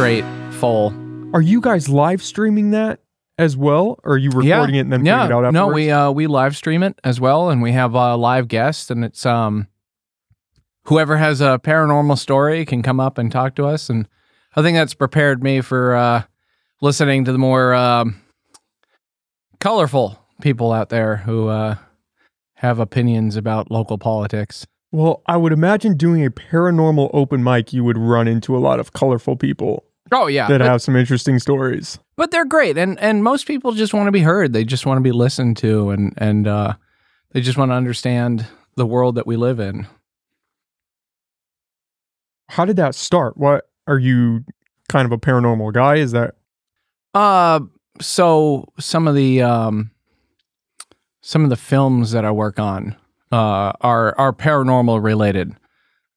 straight full. Are you guys live streaming that as well? Or are you recording it and then yeah. putting it out no, we uh, we live stream it as well, and we have uh, live guests, and it's um, whoever has a paranormal story can come up and talk to us, and I think that's prepared me for uh, listening to the more um, colorful people out there who uh, have opinions about local politics. Well, I would imagine doing a paranormal open mic, you would run into a lot of colorful people Oh yeah, that but, have some interesting stories. but they're great, and and most people just want to be heard. They just want to be listened to, and and uh, they just want to understand the world that we live in. How did that start? What are you kind of a paranormal guy? Is that Uh, so some of the um, some of the films that I work on uh, are are paranormal related.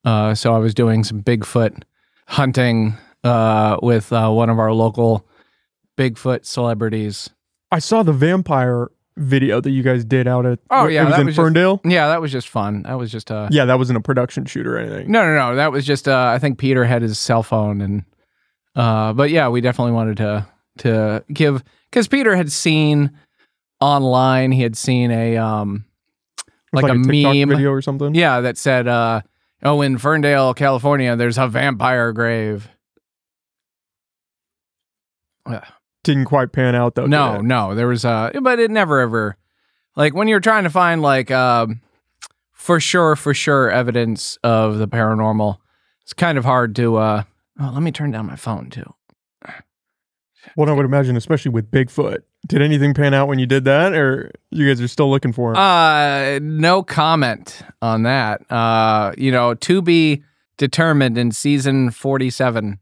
Uh, so I was doing some Bigfoot hunting uh, with uh, one of our local Bigfoot celebrities. I saw the vampire video that you guys did out at Oh, yeah, it was in was just- Ferndale. Yeah, that was just fun. That was just uh, yeah, that wasn't a production shoot or anything. no, no, no. That was just uh, I think Peter had his cell phone and uh, but yeah, we definitely wanted to to give because Peter had seen online. He had seen a um was like, a, TikTok meme video or something. Yeah, that said, uh, "Oh, in Ferndale, California, there's a vampire grave." Yeah. Didn't quite pan out though. no, no, there was uh, but it never ever, like when you're trying to find like um, for sure, for sure evidence of the paranormal, it's kind of hard to. uh Oh, let me turn down my phone too. Well, I would imagine, especially with Bigfoot. Did anything pan out when you did that, or you guys are still looking for him? Uh, no comment on that. Uh, you know, to be determined in season forty-seven.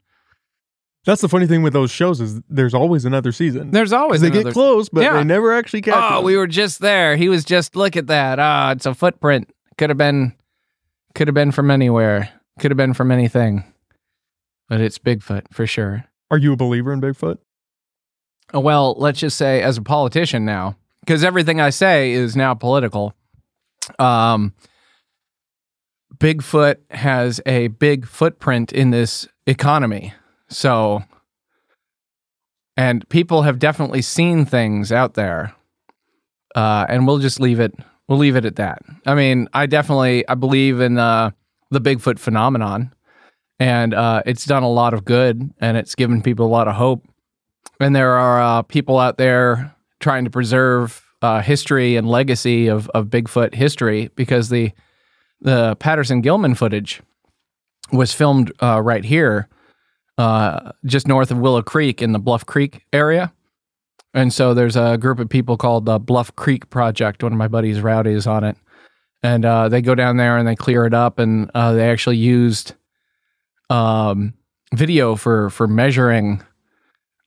That's the funny thing with those shows is there's always another season. There's always they another- get close, but Yeah. they never actually catch Oh, him. we were just there. He was just look at that. Ah, it's a footprint. Could have been could have been from anywhere. Could have been from anything. But it's Bigfoot for sure. Are you a believer in Bigfoot? Well, let's just say as a politician now, because everything I say is now political. Um Bigfoot has a big footprint in this economy. So and people have definitely seen things out there. Uh, and we'll just leave it we'll leave it at that. I mean, I definitely I believe in uh, the Bigfoot phenomenon, and uh, it's done a lot of good, and it's given people a lot of hope. And there are uh, people out there trying to preserve uh, history and legacy of of Bigfoot history because the the Patterson Gimlin footage was filmed uh, right here, uh, just north of Willow Creek in the Bluff Creek area. And so there's a group of people called the Bluff Creek Project. One of my buddies, Rowdy, is on it. And uh, they go down there and they clear it up. And uh, they actually used um, video for, for measuring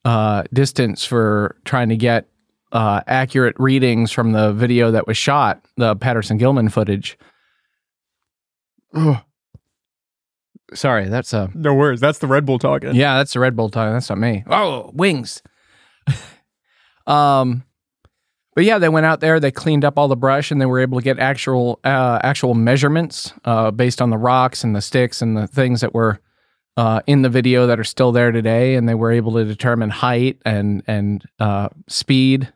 uh, distance for trying to get uh, accurate readings from the video that was shot, the Patterson Gimlin footage. Sorry, that's a no worries. That's the Red Bull talking. yeah, that's the Red Bull time. That's not me. Oh, wings. um, but yeah, they went out there. They cleaned up all the brush, and they were able to get actual uh, actual measurements uh, based on the rocks and the sticks and the things that were uh, in the video that are still there today. And they were able to determine height and and uh, speed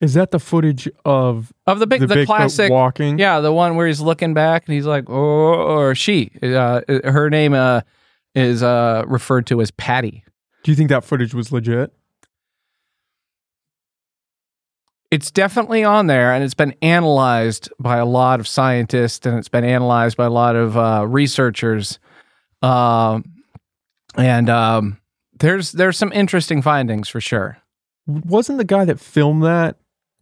Is that the footage of of the big the, the, Bigfoot classic. walking? Yeah, the one where he's looking back and he's like, oh, or she. Uh, her name uh, is uh, referred to as Patty. Do you think that footage was legit? It's definitely on there, and it's been analyzed by a lot of scientists, and it's been analyzed by a lot of uh, researchers. Um, and um, there's there's some interesting findings for sure. Wasn't the guy that filmed that?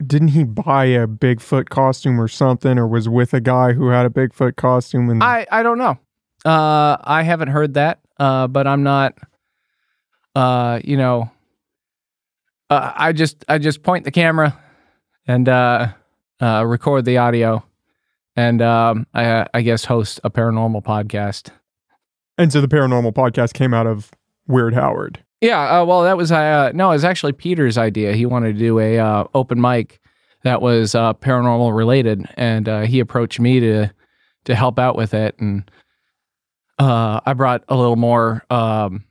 Didn't he buy a Bigfoot costume or something, or was with a guy who had a Bigfoot costume? And I I don't know. Uh, I haven't heard that, uh, but I'm not. Uh, you know, uh, I just I just point the camera and uh, uh, record the audio, and um, I I guess host a paranormal podcast. and so the paranormal podcast came out of Weird Howard. Yeah, uh, well, that was uh, no, it was actually Peter's idea. He wanted to do a uh, open mic that was uh, paranormal related, and uh, he approached me to to help out with it, and uh, I brought a little more um,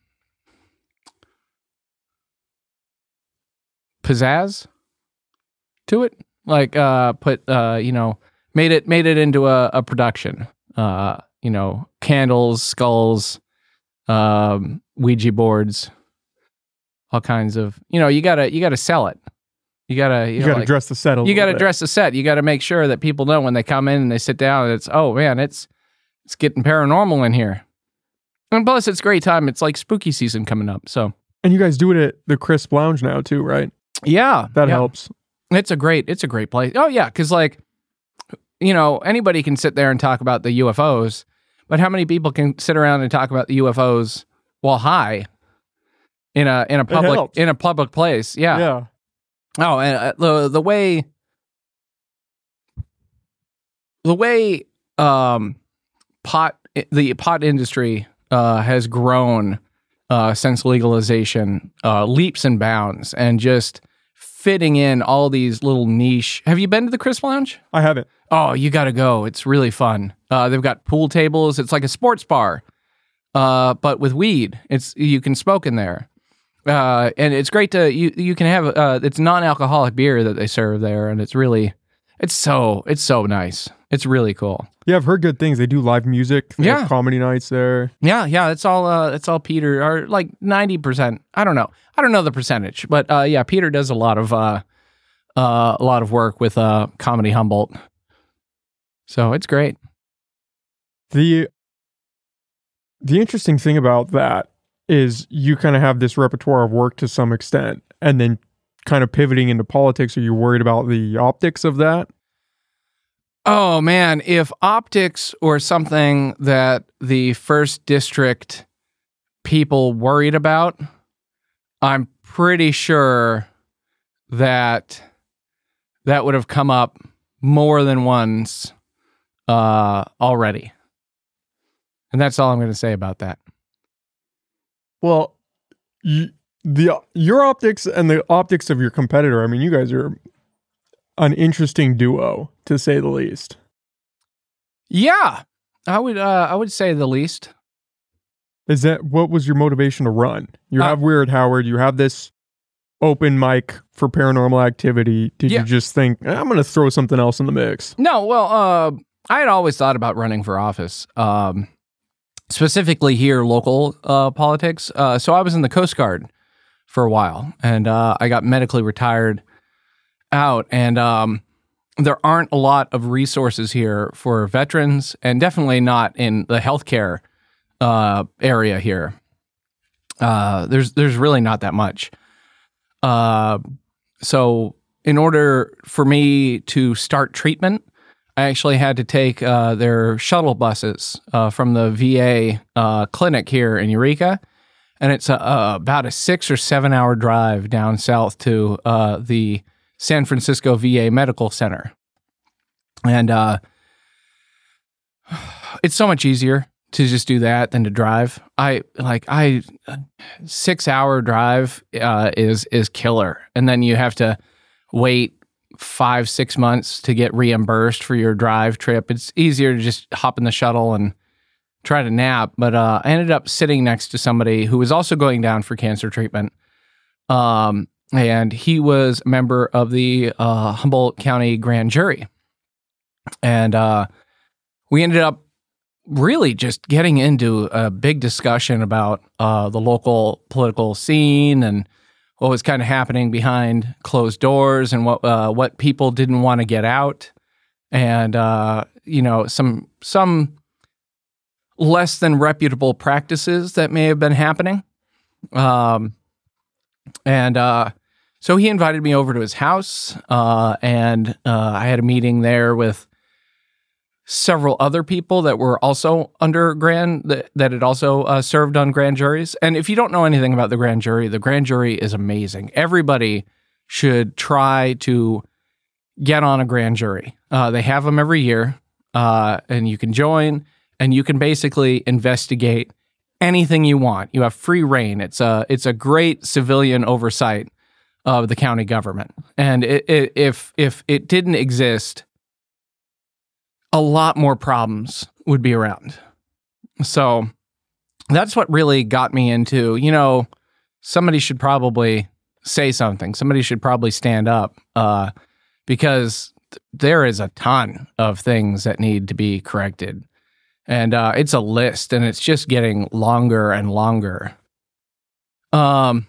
pizzazz to it. Like uh, put uh, you know made it made it into a, a production. Uh, you know, candles, skulls, um, Ouija boards, all kinds of. You know, you gotta you gotta sell it. You gotta You, know, got to like- dress the set a you got to bit. dress the set. You got to make sure that people know when they come in and they sit down. It's oh man, it's it's getting paranormal in here. And plus, it's great time. It's like spooky season coming up. So And you guys do it at the Crisp Lounge now too, right? yeah, That yeah. helps. It's a great it's a great place. Oh yeah, because like you know anybody can sit there and talk about the UFOs, but how many people can sit around and talk about the UFOs while high in a in a public in a public place? Yeah. yeah. Oh, and uh, the the way the way um pot the pot industry uh has grown uh since legalization uh leaps and bounds and just fitting in all these little niche. Have you been to the Crisp Lounge? I haven't. Oh, you got to go. It's really fun. Uh, they've got pool tables. It's like a sports bar, uh, but with weed. It's you can smoke in there, uh, and it's great to you. You can have uh, it's non-alcoholic beer that they serve there, and it's really, it's so it's so nice. It's really cool. Yeah, I've heard good things. They do live music. They Yeah. comedy nights there. Yeah, yeah. It's all uh, it's all Peter or like ninety percent. I don't know. I don't know the percentage, but uh, yeah, Peter does a lot of uh, uh, a lot of work with uh, comedy Humboldt. So it's great. The the interesting thing about that is you kind of have this repertoire of work to some extent, and then kind of pivoting into politics. Are you worried about the optics of that? Oh man, if optics or something that the first district people worried about, I'm pretty sure that that would have come up more than once uh, already. And that's all I'm going to say about that. Well, you, the your optics and the optics of your competitor. I mean, you guys are an interesting duo to say the least. Yeah, I would uh, I would say the least. Is that what was your motivation to run? You Uh, have Weird Howard. You have this open mic for paranormal activity. Did Yeah. you just think "Eh, I'm going to throw something else in the mix? No, well, uh, I had always thought about running for office, um, specifically here, local uh, politics. Uh, so I was in the Coast Guard for a while, and uh, I got medically retired out, and um, there aren't a lot of resources here for veterans, and definitely not in the healthcare uh, area here. Uh, there's there's really not that much. Uh, so in order for me to start treatment, I actually had to take uh, their shuttle buses uh, from the VA uh, clinic here in Eureka, and it's a, about a six or seven hour drive down south to uh, the San Francisco VA Medical Center, and uh, it's so much easier to just do that than to drive. I like I six hour drive uh, is is killer, and then you have to wait five six months to get reimbursed for your drive trip. It's easier to just hop in the shuttle and try to nap. But uh, I ended up sitting next to somebody who was also going down for cancer treatment. Um, and he was a member of the uh, Humboldt County Grand Jury, and uh, we ended up really just getting into a big discussion about uh, the local political scene and what was kind of happening behind closed doors and what uh, what people didn't want to get out, and uh, you know some some less than reputable practices that may have been happening. Um, and uh, so he invited me over to his house, uh, and uh, I had a meeting there with several other people that were also under grand that, that had also uh, served on grand juries. And if you don't know anything about the grand jury, the grand jury is amazing. Everybody should try to get on a grand jury. Uh, they have them every year, uh, and you can join, and you can basically investigate anything you want. You have free reign. It's a it's a great civilian oversight of the county government. And it, it, if if it didn't exist, a lot more problems would be around. So that's what really got me into, you know, somebody should probably say something. Somebody should probably stand up uh, because th- there is a ton of things that need to be corrected. And uh, it's a list and it's just getting longer and longer. Um,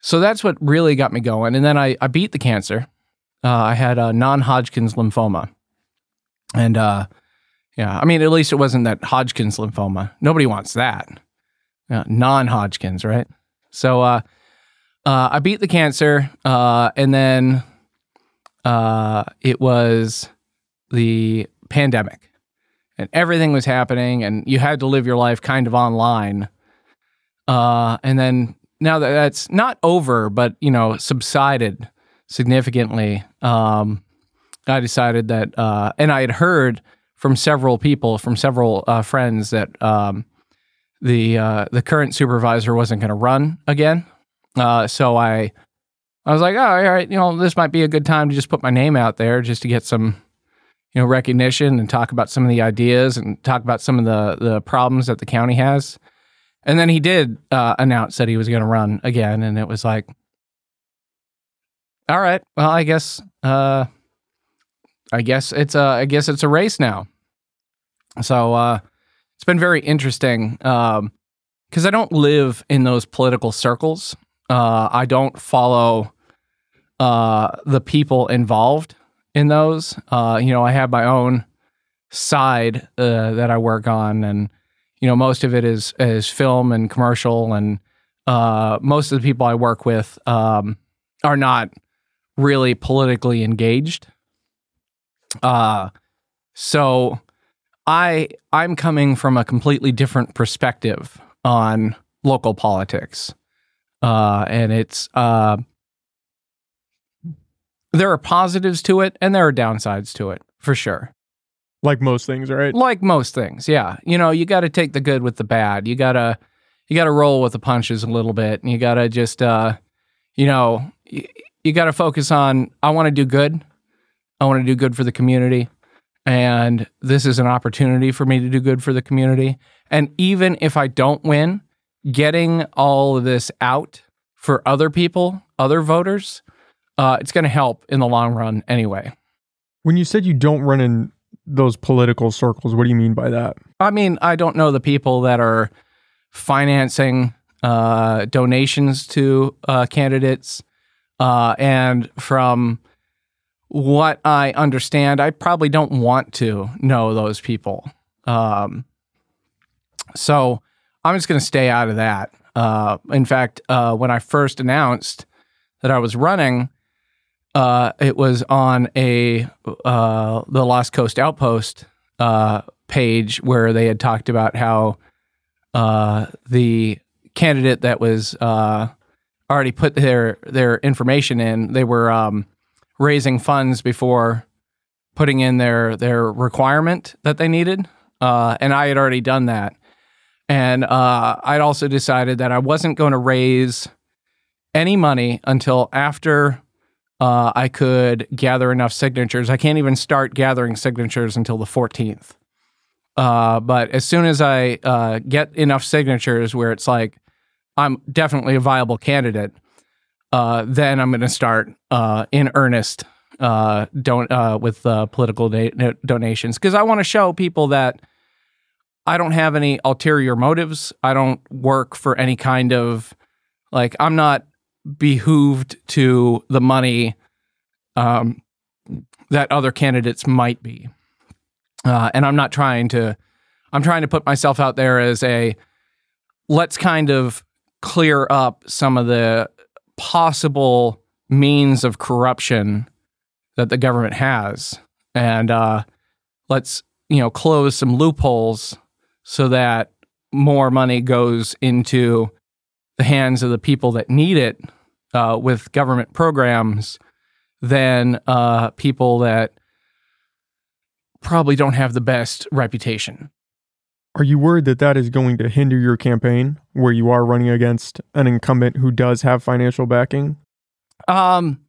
so that's what really got me going. And then I, I beat the cancer. Uh, I had a non Hodgkin's lymphoma. And uh, yeah, I mean, at least it wasn't that Hodgkin's lymphoma. Nobody wants that. Uh, non Hodgkin's, right? So uh, uh, I beat the cancer. Uh, and then uh, it was the pandemic. And everything was happening, and you had to live your life kind of online. And then now that that's not over, but you know, subsided significantly, um, I decided that, uh, and I had heard from several people, from several uh, friends, that um, the uh, the current supervisor wasn't going to run again. Uh, so I, I was like, oh, all right, you know, this might be a good time to just put my name out there, just to get some, you know, recognition and talk about some of the ideas and talk about some of the the problems that the county has. And then he did uh, announce that he was going to run again, and it was like, all right, well, I guess, uh, I guess it's a, I guess it's a race now. So uh, it's been very interesting um, I don't live in those political circles. Uh, I don't follow uh, the people involved in those. Uh, you know, I have my own side uh, that I work on, and you know, most of it is is film and commercial, and uh, most of the people I work with um, are not really politically engaged. Uh, so I I'm coming from a completely different perspective on local politics, uh, and it's uh, there are positives to it and there are downsides to it for sure. Like most things, right? Like most things, yeah. You know, you got to take the good with the bad. You gotta you gotta roll with the punches a little bit, and you gotta just uh, you know, you, you got to focus on. I want to do good. I want to do good for the community. And this is an opportunity for me to do good for the community. And even if I don't win, getting all of this out for other people, other voters, uh, it's going to help in the long run anyway. When you said you don't run in those political circles, what do you mean by that? I mean, I don't know the people that are financing uh, donations to uh, candidates. Uh, and from what I understand, I probably don't want to know those people. Um, so I'm just going to stay out of that. Uh, in fact, uh, when I first announced that I was running, uh, it was on a uh, the Lost Coast Outpost uh, page where they had talked about how uh, the candidate that was already put their their information in, they were um, raising funds before putting in their their requirement that they needed, uh, and I had already done that. And uh, I'd also decided that I wasn't going to raise any money until after uh, I could gather enough signatures. I can't even start gathering signatures until the 14th. Uh, but as soon as I uh, get enough signatures where it's like I'm definitely a viable candidate, uh, then I'm going to start uh, in earnest uh, don't uh, with political da- donations because I want to show people that I don't have any ulterior motives. I don't work for any kind of like I'm not behooved to the money um, that other candidates might be, uh, and I'm not trying to. I'm trying to put myself out there as a let's kind of clear up some of the possible means of corruption that the government has, and uh, let's you know close some loopholes so that more money goes into the hands of the people that need it uh, with government programs than uh, people that probably don't have the best reputation. Are you worried that that is going to hinder your campaign where you are running against an incumbent who does have financial backing? Um,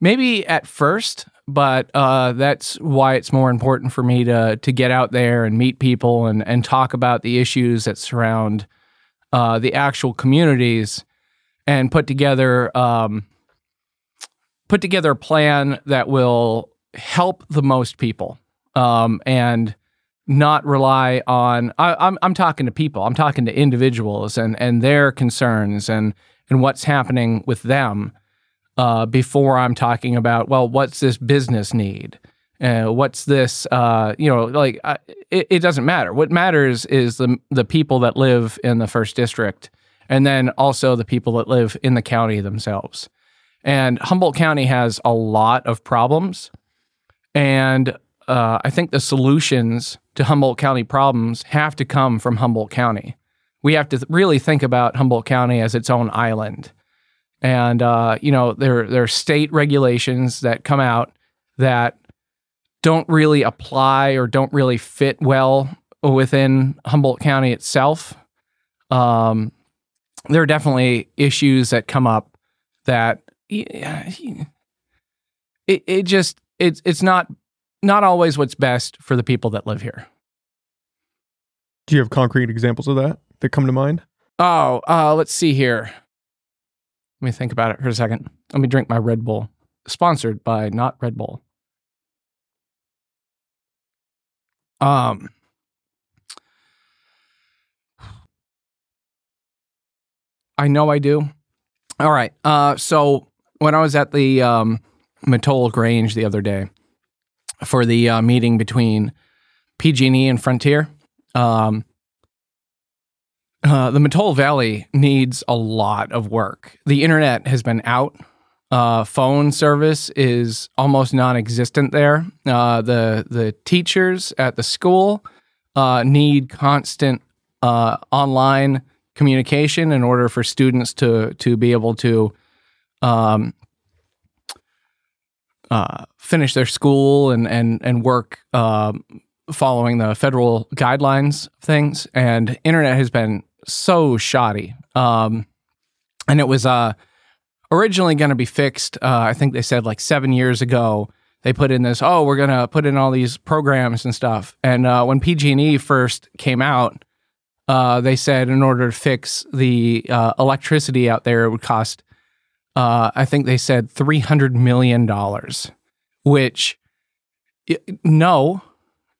maybe at first, but uh, that's why it's more important for me to to get out there and meet people and and talk about the issues that surround uh, the actual communities and put together um, put together a plan that will help the most people um, and not rely on I, I'm I'm talking to people. I'm talking to individuals and and their concerns and and what's happening with them uh, before I'm talking about well what's this business need? Uh, what's this uh, you know like uh, it, it doesn't matter. What matters is the the people that live in the first district and then also the people that live in the county themselves. And Humboldt County has a lot of problems. And uh, I think the solutions to Humboldt County problems have to come from Humboldt County. We have to th- really think about Humboldt County as its own island. And, uh, you know, there, there are state regulations that come out that don't really apply or don't really fit well within Humboldt County itself. Um, there are definitely issues that come up that it, it just it's it's not not always what's best for the people that live here. Do you have concrete examples of that that come to mind? Oh, uh, let's see here. Let me think about it for a second. Let me drink my Red Bull. Sponsored by not Red Bull. Um, I know I do. All right. Uh, so when I was at the um, Mattole Grange the other day for the uh, meeting between PG&E and Frontier, um, uh, the Mattole Valley needs a lot of work. The internet has been out. Uh, phone service is almost non-existent there. Uh, the the teachers at the school uh, need constant uh, online communication in order for students to to be able to um, uh, finish their school and and and work um, following the federal guidelines of things. And internet has been so shoddy. Um, and it was uh, originally going to be fixed. Uh, I think they said like seven years ago. They put in this. Oh, we're going to put in all these programs and stuff. And uh, when PG&E first came out, uh, they said in order to fix the electricity out there, it would cost. Uh, I think they said three hundred million dollars, which no,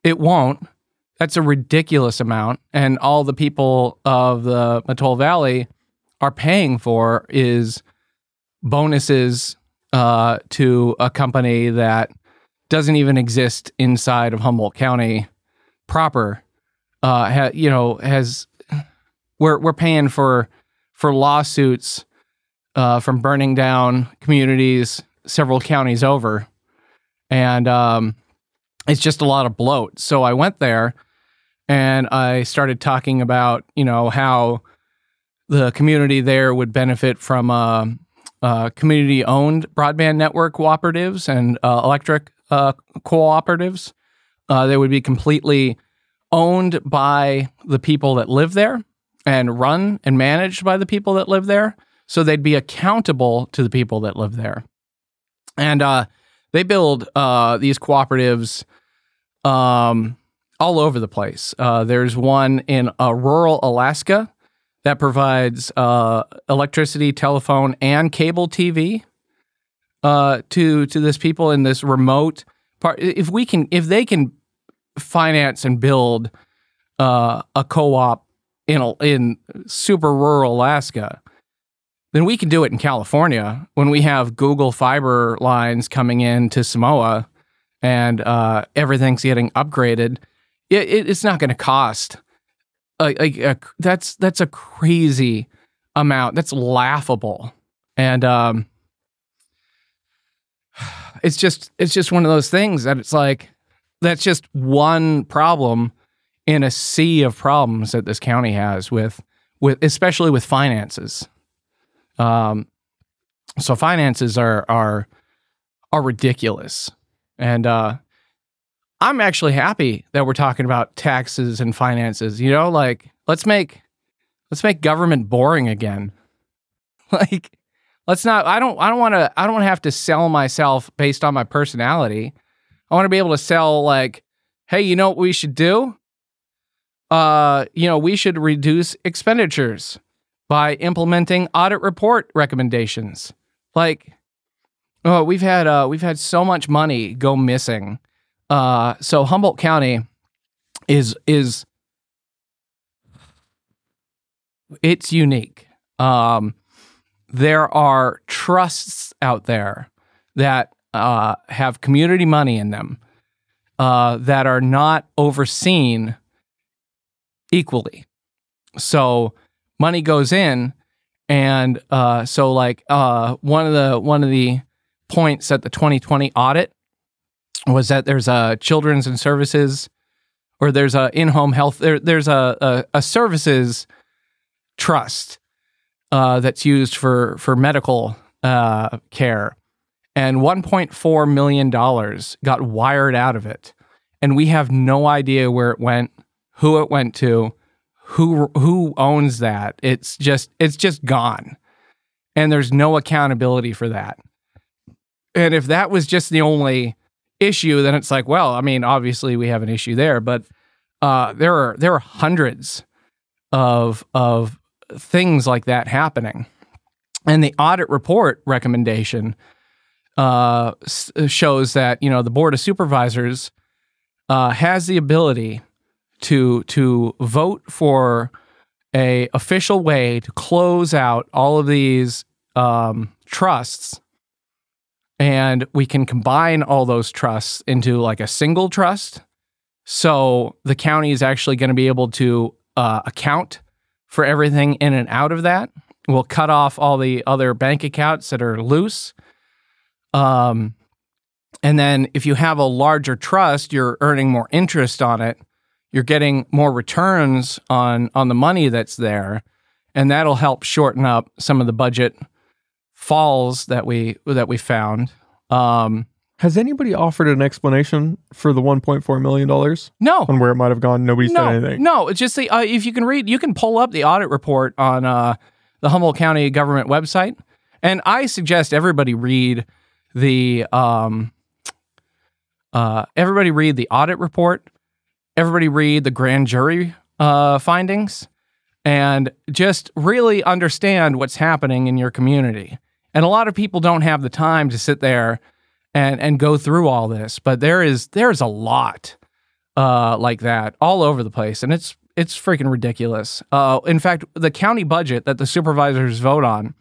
it won't. That's a ridiculous amount. And all the people of the Mattole Valley are paying for is bonuses uh, to a company that doesn't even exist inside of Humboldt County proper. Uh, ha, you know, has we're we're paying for for lawsuits uh, from burning down communities several counties over, and um, it's just a lot of bloat. So I went there and I started talking about you know how the community there would benefit from uh, uh, community owned broadband network cooperatives and uh, electric uh, cooperatives. Uh, they would be completely owned by the people that live there and run and managed by the people that live there. So they'd be accountable to the people that live there. And uh, they build these cooperatives um, all over the place. Uh, there's one in uh, rural Alaska that provides uh, electricity, telephone, and cable TV uh, to to this people in this remote part. If we can, if they can finance and build uh, a co-op in in super rural Alaska, then we can do it in California when we have Google fiber lines coming in to Samoa and uh, everything's getting upgraded it, it, it's not going to cost like that's that's a crazy amount. That's laughable, and um, it's just it's just one of those things that it's like that's just one problem in a sea of problems that this county has with with especially with finances. Um, so finances are are are ridiculous, and uh, I'm actually happy that we're talking about taxes and finances. You know, like let's make let's make government boring again. like let's not I don't I don't want to I don't want to have to sell myself based on my personality. I want to be able to sell like, "Hey, you know what we should do? uh, you know, we should reduce expenditures by implementing audit report recommendations. Like, oh, we've had uh, we've had so much money go missing. Uh, so Humboldt County is is it's unique. Um, there are trusts out there that uh, have community money in them uh, that are not overseen equally. So money goes in, and uh, so like uh, one of the one of the points at the 2020 audit was that there's a children's and services, or there's a in-home health. There, there's a, a, a services trust uh, that's used for for medical uh, care, and 1.4 million dollars got wired out of it, and we have no idea where it went, who it went to, who who owns that. It's just it's just gone, and there's no accountability for that. And if that was just the only issue, then it's like, well, I mean, obviously we have an issue there, but uh, there are there are hundreds of of things like that happening. And the audit report recommendation uh, shows that you know the board of supervisors uh, has the ability to to vote for a official way to close out all of these um, trusts, and we can combine all those trusts into like a single trust. So the county is actually going to be able to uh, account for everything in and out of that. We'll cut off all the other bank accounts that are loose. Um, and then if you have a larger trust, you're earning more interest on it. You're getting more returns on on the money that's there, and that'll help shorten up some of the budget falls that we that we found. Um, Has anybody offered an explanation for the 1.4 million dollars no, on where it might have gone? Nobody's no, said anything. no. It's just the uh, if you can read, you can pull up the audit report on uh, the Humboldt County government website, and I suggest everybody read the um, uh, everybody read the audit report. Everybody read the grand jury uh, findings, and just really understand what's happening in your community. And a lot of people don't have the time to sit there and and go through all this, but there is there's a lot uh, like that all over the place, and it's it's freaking ridiculous. Uh, in fact, the county budget that the supervisors vote on,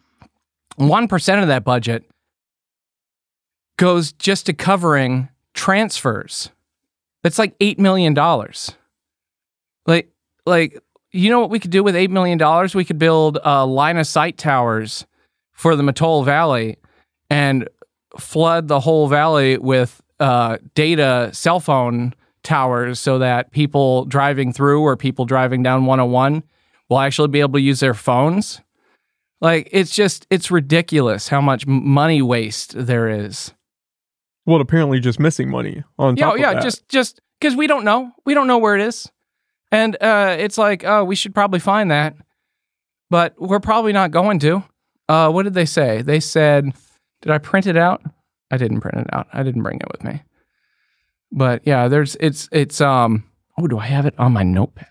one percent of that budget goes just to covering transfers. That's like eight million dollars. Like like you know what we could do with eight million dollars? We could build uh, line of sight towers for the Mattole Valley and flood the whole valley with uh, data cell phone towers so that people driving through or people driving down 101 will actually be able to use their phones. Like it's just it's ridiculous how much money waste there is. Well, apparently just missing money on Yeah, top of yeah, that. just just because we don't know, we don't know where it is, and uh, it's like, oh, we should probably find that, but we're probably not going to. Uh, what did they say? They said, did I print it out? I didn't print it out. I didn't bring it with me. But yeah, there's it's it's um. Oh, do I have it on my notepad?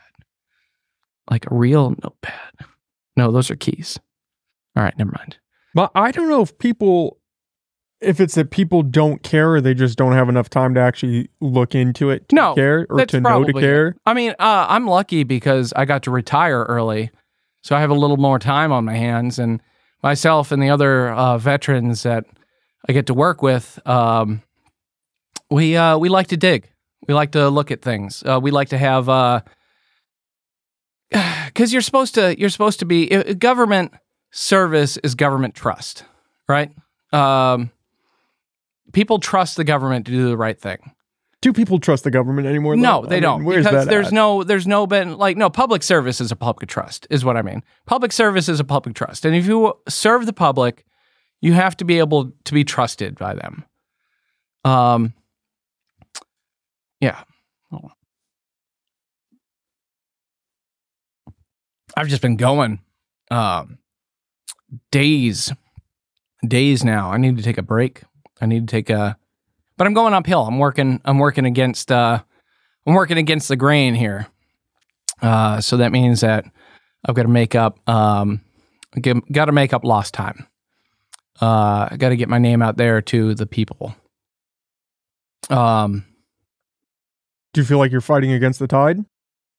Like a real notepad? No, those are keys. All right, never mind. But I don't know if people, if it's that people don't care or they just don't have enough time to actually look into it to No, care or to know to care. I mean, uh, I'm lucky because I got to retire early, so I have a little more time on my hands. And myself and the other uh, veterans that I get to work with, um, we uh, we like to dig. We like to look at things. Uh, we like to have because you're supposed to you're supposed to be uh, government service is government trust, right? Um, people trust the government to do the right thing. Do people trust the government anymore? No, they I don't. Where's because that there's at? no there's no been like no public service is a public trust is what I mean. Public service is a public trust. And if you serve the public, you have to be able to be trusted by them. Um yeah. Hold. I've just been going um days days now. I need to take a break. I need to take a but I'm going uphill. I'm working I'm working against uh I'm working against the grain here. Uh, so that means that I've got to make up, um, got to make up lost time. Uh, I got to get my name out there to the people. Um, Do you feel like you're fighting against the tide?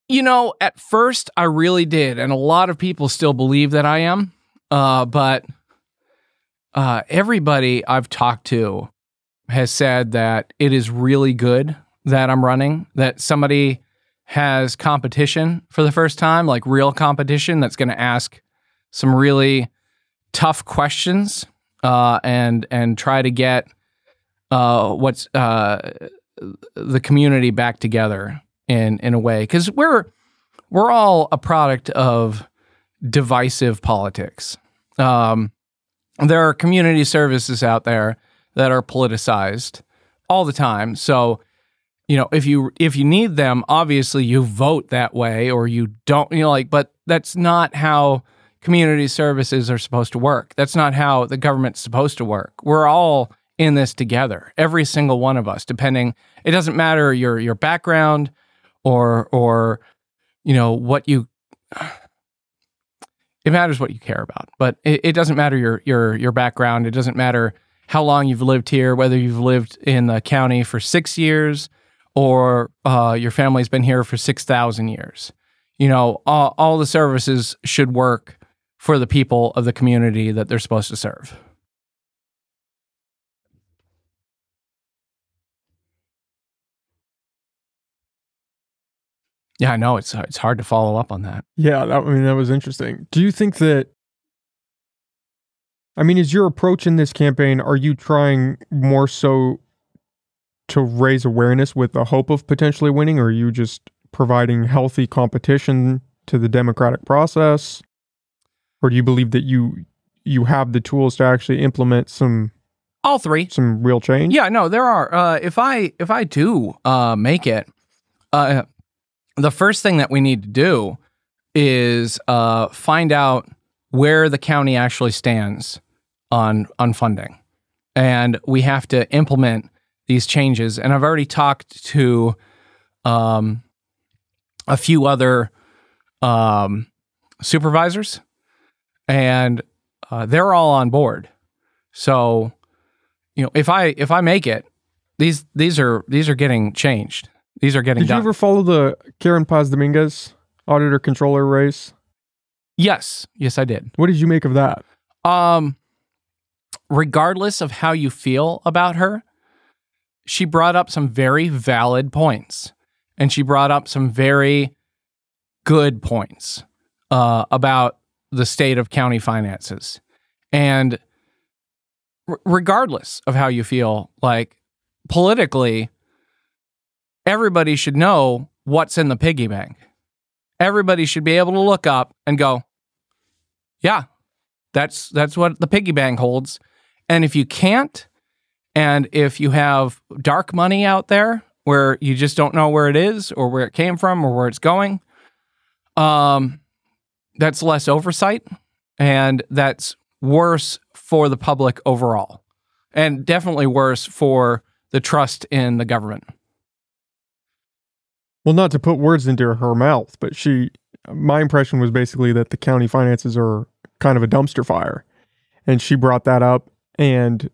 you know, at first I really did, and a lot of people still believe that I am. Uh, but uh, everybody I've talked to has said that it is really good that I'm running. That somebody has competition for the first time, like real competition, that's going to ask some really tough questions uh, and and try to get uh, what's uh, the community back together in in a way because we're we're all a product of divisive politics. Um, there are community services out there that are politicized all the time. So, you know, if you if you need them, obviously you vote that way or you don't, you know, like but that's not how community services are supposed to work. That's not how the government's supposed to work. We're all in this together. Every single one of us, depending it doesn't matter your your background or or you know what you it matters what you care about but it, it, doesn't matter your your your background. It doesn't matter how long you've lived here whether you've lived in the county for six years or uh, your family's been here for 6000 years. You know all, all the services should work for the people of the community that they're supposed to serve Yeah, I know it's it's hard to follow up on that. Yeah, that, I mean that was interesting. Do you think that? I mean, is your approach in this campaign? Are you trying more so to raise awareness with the hope of potentially winning, or are you just providing healthy competition to the democratic process, or do you believe that you you have the tools to actually implement some all three some real change? Yeah, no, there are. Uh, if I if I do uh, make it, uh, the first thing that we need to do is uh, find out where the county actually stands on on funding, and we have to implement these changes. And I've already talked to um, a few other um, supervisors, and uh, they're all on board. So, you know, if I if I make it, these these are these are getting changed. These are getting Did done. you ever follow the Karen Paz Dominguez auditor controller race? yes, yes, I did. What did you make of that? Um, regardless of how you feel about her, she brought up some very valid points, and she brought up some very good points uh, about the state of county finances. And r- regardless of how you feel, like politically, everybody should know what's in the piggy bank. Everybody should be able to look up and go, yeah, that's that's what the piggy bank holds. And if you can't, and if you have dark money out there where you just don't know where it is or where it came from or where it's going, um, that's less oversight and that's worse for the public overall, and definitely worse for the trust in the government. Well, not to put words into her mouth, but she, my impression was basically that the county finances are kind of a dumpster fire. And she brought that up. And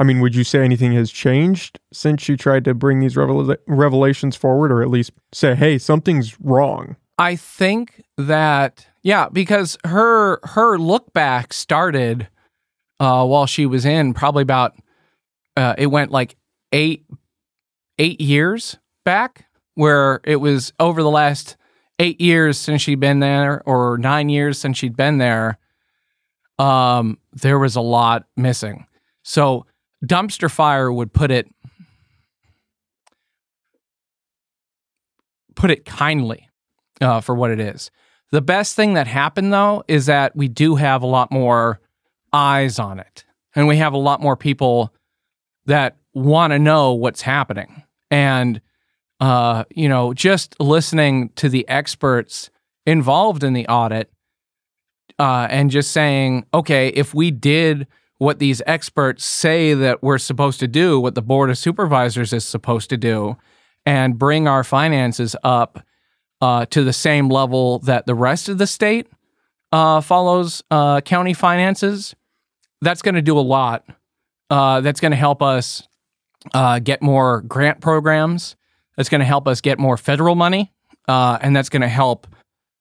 I mean, would you say anything has changed since she tried to bring these revel- revelations forward, or at least say, hey, something's wrong? I think that yeah, because her her look back started uh, while she was in probably about uh, it went like eight eight years back, where it was over the last eight years since she'd been there, or nine years since she'd been there. Um, there was a lot missing. So dumpster fire would put it put it kindly uh, for what it is. The best thing that happened though is that we do have a lot more eyes on it, and we have a lot more people that want to know what's happening. And uh, you know, just listening to the experts involved in the audit uh, and just saying, okay, if we did what these experts say that we're supposed to do, what the board of supervisors is supposed to do, and bring our finances up uh, to the same level that the rest of the state uh, follows uh, county finances, that's going to do a lot. Uh, that's going to help us uh, get more grant programs. That's going to help us get more federal money, uh, and that's going to help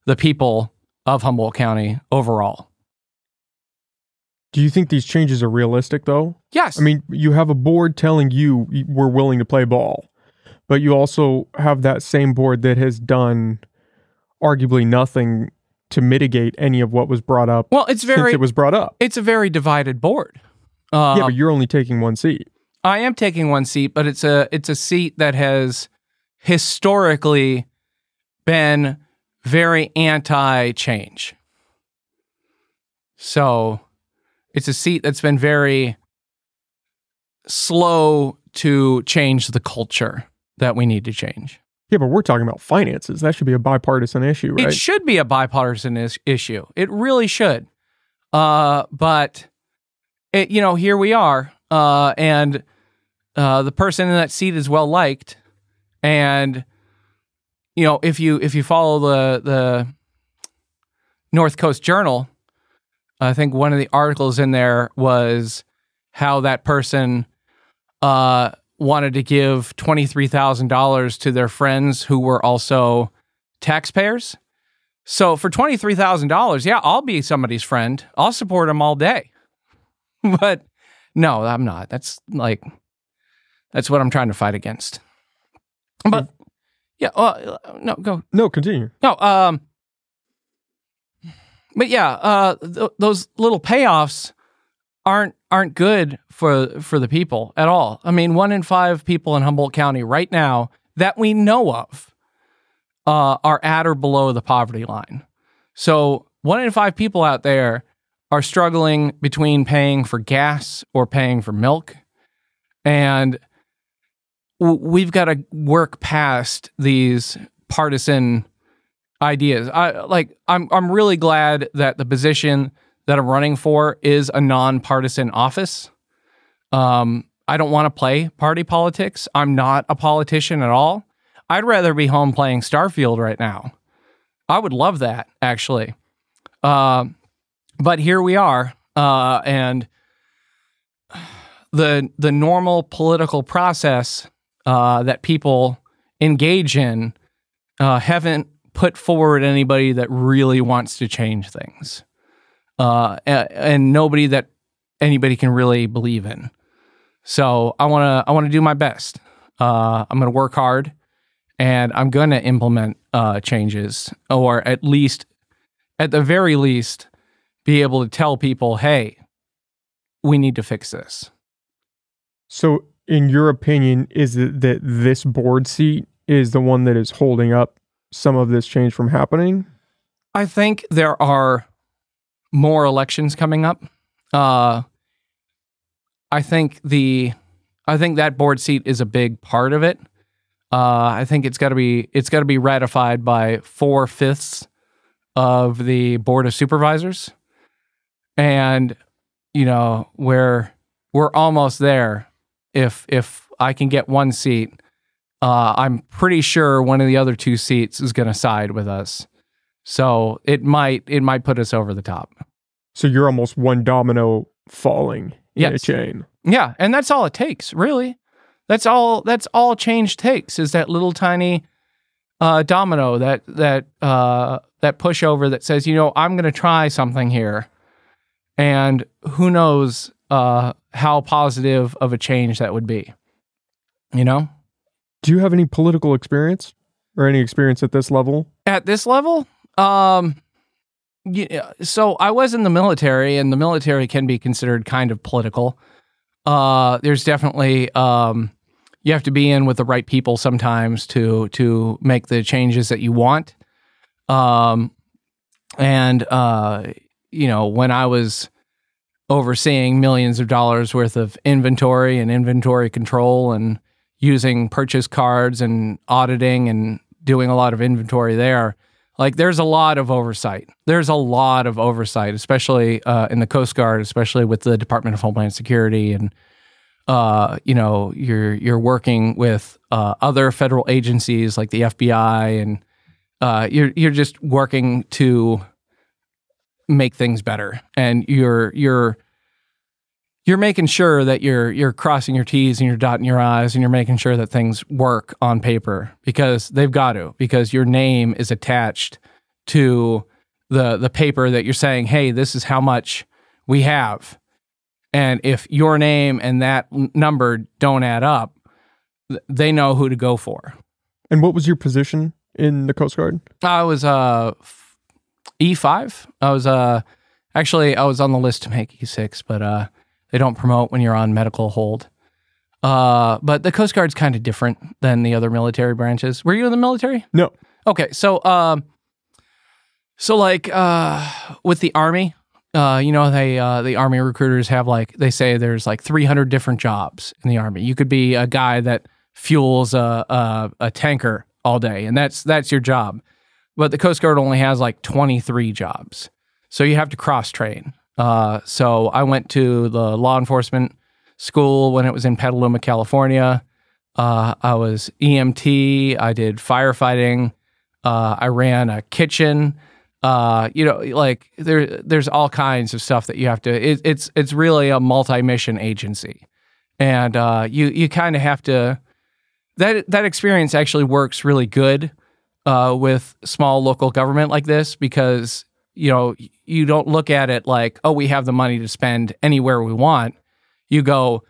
the people of Humboldt County overall. Do you think these changes are realistic, though? Yes. I mean, you have a board telling you we're willing to play ball, but you also have that same board that has done arguably nothing to mitigate any of what was brought up well, it's very it was brought up. it's a very divided board. Uh, yeah, but you're only taking one seat. I am taking one seat, but it's a it's a seat that has historically been very anti-change. So it's a seat that's been very slow to change the culture that we need to change. Yeah, but we're talking about finances. That should be a bipartisan issue, right? It should be a bipartisan is- issue. It really should. Uh, but it, you know, here we are, uh, and uh, the person in that seat is well liked, and you know, if you if you follow the the North Coast Journal, I think one of the articles in there was how that person uh, wanted to give twenty three thousand dollars to their friends who were also taxpayers. So for twenty three thousand dollars, yeah, I'll be somebody's friend. I'll support them all day. but no, I'm not. That's like that's what I'm trying to fight against. But yeah, uh, no, go no, continue. no, um, but yeah, uh, th- those little payoffs aren't aren't good for for the people at all. I mean, one in five people in Humboldt County right now that we know of uh, are at or below the poverty line. So one in five people out there are struggling between paying for gas or paying for milk, and we've got to work past these partisan ideas. I like I'm I'm really glad that the position that I'm running for is a nonpartisan office. Um I don't want to play party politics. I'm not a politician at all. I'd rather be home playing Starfield right now. I would love that actually. Um but here we are uh and the the normal political process uh, that people engage in uh, haven't put forward anybody that really wants to change things, uh, and nobody that anybody can really believe in. So I want to I want to do my best. Uh, I'm going to work hard, and I'm going to implement uh, changes, or at least, at the very least, be able to tell people, "Hey, we need to fix this." So, in your opinion, is it that this board seat is the one that is holding up some of this change from happening? I think there are more elections coming up. Uh, I think the I think that board seat is a big part of it. Uh, I think it's got to be it's got to be ratified by four fifths of the board of supervisors, and you know we're we're almost there. If if I can get one seat, uh, I'm pretty sure one of the other two seats is going to side with us. So it might it might put us over the top. So, you're almost one domino falling in a chain. Yeah, and that's all it takes, really. That's all that's all change takes is that little tiny uh, domino that that uh, that pushover that says, you know, I'm going to try something here, and who knows uh, how positive of a change that would be. You know, Do you have any political experience or any experience at this level? at this level, um, yeah, so I was in the military, and the military can be considered kind of political. Uh, there's definitely um, you have to be in with the right people sometimes to to make the changes that you want. Um, and uh, you know, when I was overseeing millions of dollars worth of inventory and inventory control and using purchase cards and auditing and doing a lot of inventory there. Like there's a lot of oversight. There's a lot of oversight especially uh, in the coast guard especially with the department of homeland security and uh, you know you're you're working with uh, other federal agencies like the fbi and uh, you're you're just working to make things better, and you're you're you're making sure that you're you're crossing your T's and you're dotting your I's and you're making sure that things work on paper because they've got to because your name is attached to the the paper that you're saying, hey, this is how much we have, and if your name and that number don't add up, they know who to go for. And what was your position in the Coast Guard? I was uh E five. I was uh actually I was on the list to make E six, but uh they don't promote when you're on medical hold. Uh, but the Coast Guard's kind of different than the other military branches. Were you in the military? No. Okay, so um, so like uh, with the army, uh, you know, they uh, the army recruiters have like they say there's like 300 different jobs in the army. You could be a guy that fuels a, a, a tanker all day, and that's that's your job. But the Coast Guard only has like 23 jobs, so you have to cross train. Uh, so I went to the law enforcement school when it was in Petaluma, California. Uh, I was EMT. I did firefighting. Uh, I ran a kitchen. Uh, you know, like there, there's all kinds of stuff that you have to. It, it's it's really a multi-mission agency, and uh, you you kind of have to. That that experience actually works really good uh, with small local government like this because you know you don't look at it like oh we have the money to spend anywhere we want. You go,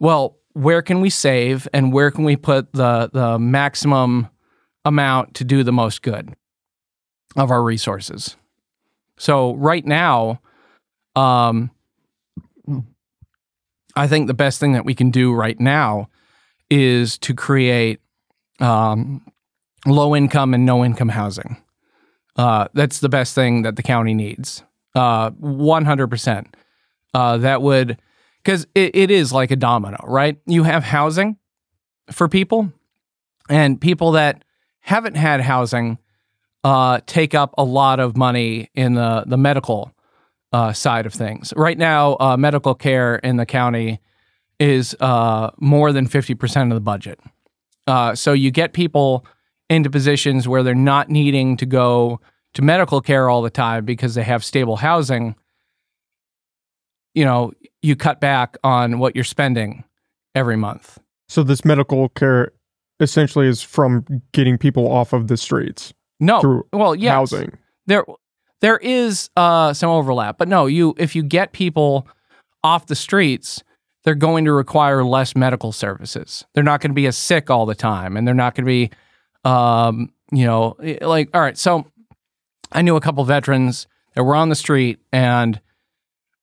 well, where can we save and where can we put the the maximum amount to do the most good of our resources. So right now, um, I think the best thing that we can do right now is to create um, low income and no income housing. Uh, that's the best thing that the county needs. Uh, 100%. Uh, that would, because it, it is like a domino, right? You have housing for people, and people that haven't had housing uh, take up a lot of money in the, the medical uh, side of things. Right now, uh, medical care in the county is more than 50% of the budget. So you get people into positions where they're not needing to go to medical care all the time because they have stable housing. You know, you cut back on what you're spending every month. So this medical care essentially is from getting people off of the streets No, through well, yes, housing. there there is uh, some overlap, but no, you if you get people off the streets, they're going to require less medical services. They're not going to be as sick all the time, and they're not going to be, um, you know, like all right. So I knew a couple veterans that were on the street, and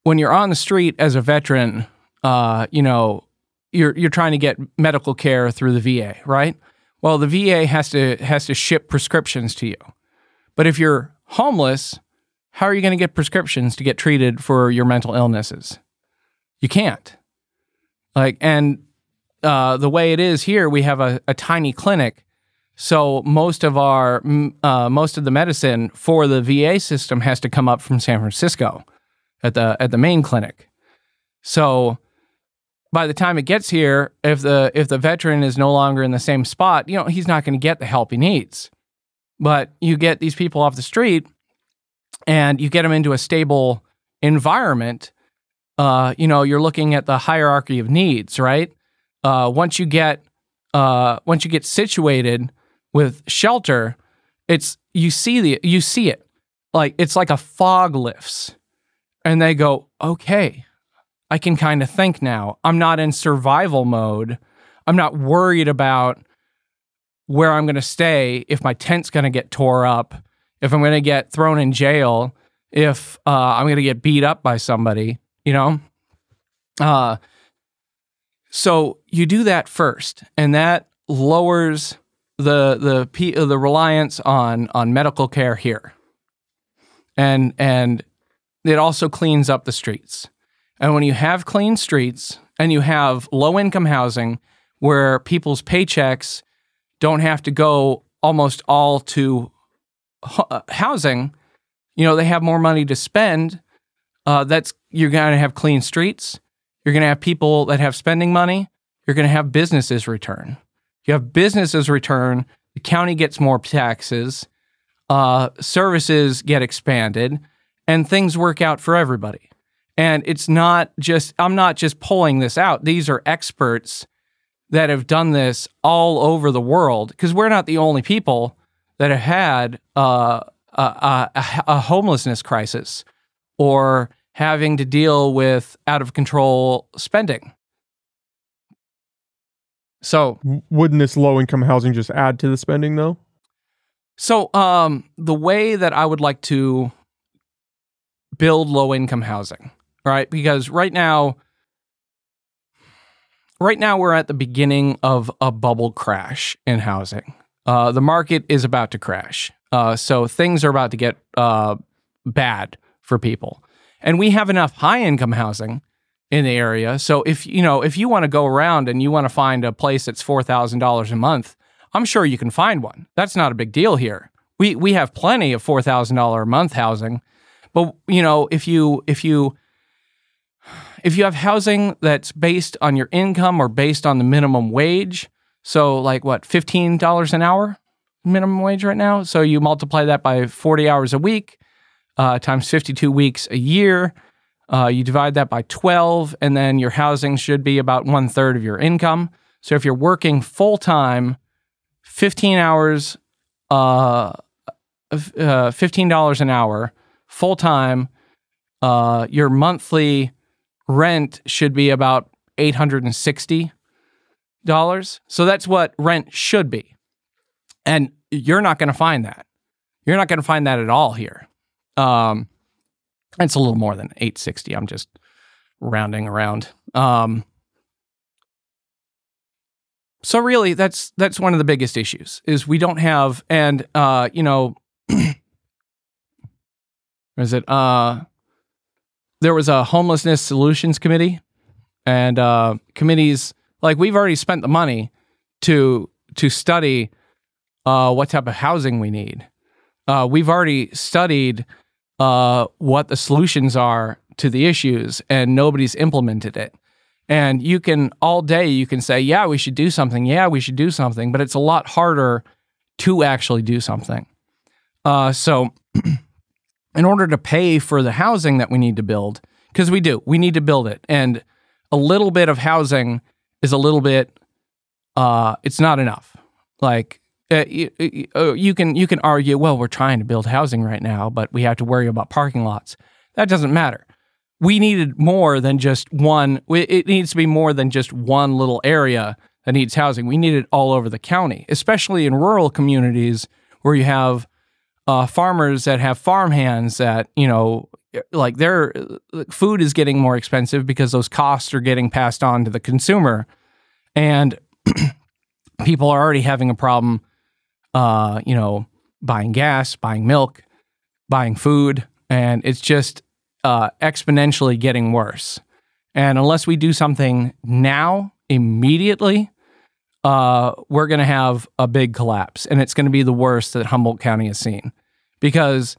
when you're on the street as a veteran, uh, you know, you're you're trying to get medical care through the VA, right? Well, the VA has to has to ship prescriptions to you. But if you're homeless, how are you going to get prescriptions to get treated for your mental illnesses? You can't. Like, and uh, the way it is here, we have a, a tiny clinic, so most of our uh, most of the medicine for the VA system has to come up from San Francisco at the at the main clinic. So by the time it gets here, if the if the veteran is no longer in the same spot, you know he's not going to get the help he needs. But you get these people off the street, and you get them into a stable environment. Uh, you know, you're looking at the hierarchy of needs, right? Uh, once you get uh, once you get situated with shelter, it's you see the you see it like it's like a fog lifts, and they go, okay, I can kind of think now. I'm not in survival mode. I'm not worried about where I'm going to stay if my tent's going to get tore up, if I'm going to get thrown in jail, if uh, I'm going to get beat up by somebody, you know? Uh, so you do that first, and that lowers the the P, the reliance on on medical care here, and and it also cleans up the streets. And when you have clean streets and you have low income housing where people's paychecks don't have to go almost all to housing, you know, they have more money to spend. Uh, that's you're going to have clean streets. You're going to have people that have spending money. You're going to have businesses return. You have businesses return. The county gets more taxes. uh, services get expanded, and things work out for everybody. And it's not just, I'm not just pulling this out. These are experts that have done this all over the world because we're not the only people that have had uh, a, a, a homelessness crisis or having to deal with out of control spending. So, Wouldn't this low income housing just add to the spending though? so um, the way that I would like to build low income housing, right? Because right now, right now we're at the beginning of a bubble crash in housing. Uh, the market is about to crash, uh, so things are about to get uh, bad for people, and we have enough high income housing in the area. So if you know if you want to go around and you want to find a place that's four thousand dollars a month, I'm sure you can find one. That's not a big deal here. We we have plenty of four thousand dollar a month housing, but you know if you if you if you have housing that's based on your income or based on the minimum wage, so like what fifteen dollars an hour minimum wage right now, so you multiply that by forty hours a week uh, times fifty two weeks a year. Uh, you divide that by 12, and then your housing should be about one third of your income. So if you're working full time, 15 hours, uh, uh, $15 an hour, full time, uh, your monthly rent should be about $860. So that's what rent should be. And you're not going to find that. You're not going to find that at all here. Um, it's a little more than 860. I'm just rounding around. Um, so really, that's that's one of the biggest issues is we don't have, and uh, you know, is it? Uh, there was a homelessness solutions committee, and uh, committees like we've already spent the money to to study uh, what type of housing we need. Uh, we've already studied uh, what the solutions are to the issues, and nobody's implemented it. And you can all day you can say, yeah, we should do something. Yeah, we should do something, but it's a lot harder to actually do something. Uh, so, in order to pay for the housing that we need to build, because we do, we need to build it, and a little bit of housing is a little bit. Uh, it's not enough. Like you, uh, you can you can argue, well, we're trying to build housing right now, but we have to worry about parking lots. That doesn't matter. We needed more than just one. It needs to be more than just one little area that needs housing. We need it all over the county, especially in rural communities where you have uh, farmers that have farm hands that you know, like their food is getting more expensive because those costs are getting passed on to the consumer, and people are already having a problem uh, you know, buying gas, buying milk, buying food, and it's just uh, exponentially getting worse. And unless we do something now, immediately, uh, we're going to have a big collapse, and it's going to be the worst that Humboldt County has seen, because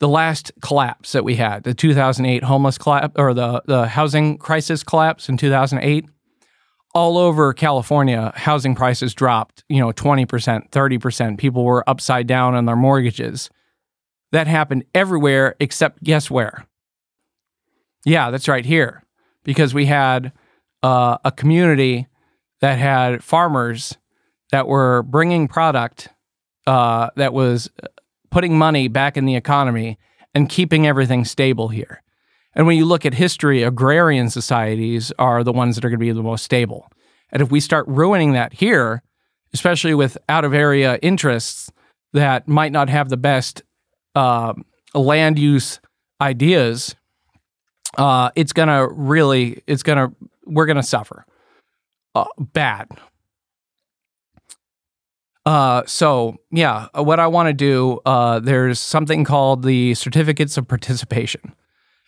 the last collapse that we had, the 2008 homeless collapse or the the housing crisis collapse in 2008, all over California, housing prices dropped, you know, 20%, 30%. People were upside down on their mortgages. That happened everywhere except guess where? Yeah, that's right here. Because we had uh, a community that had farmers that were bringing product uh, that was putting money back in the economy and keeping everything stable here. And when you look at history, agrarian societies are the ones that are going to be the most stable. And if we start ruining that here, especially with out of area interests that might not have the best uh, land use ideas, uh, it's going to really, it's going to, we're going to suffer uh, bad. Uh, so yeah, what I want to do, uh, there's something called the certificates of participation.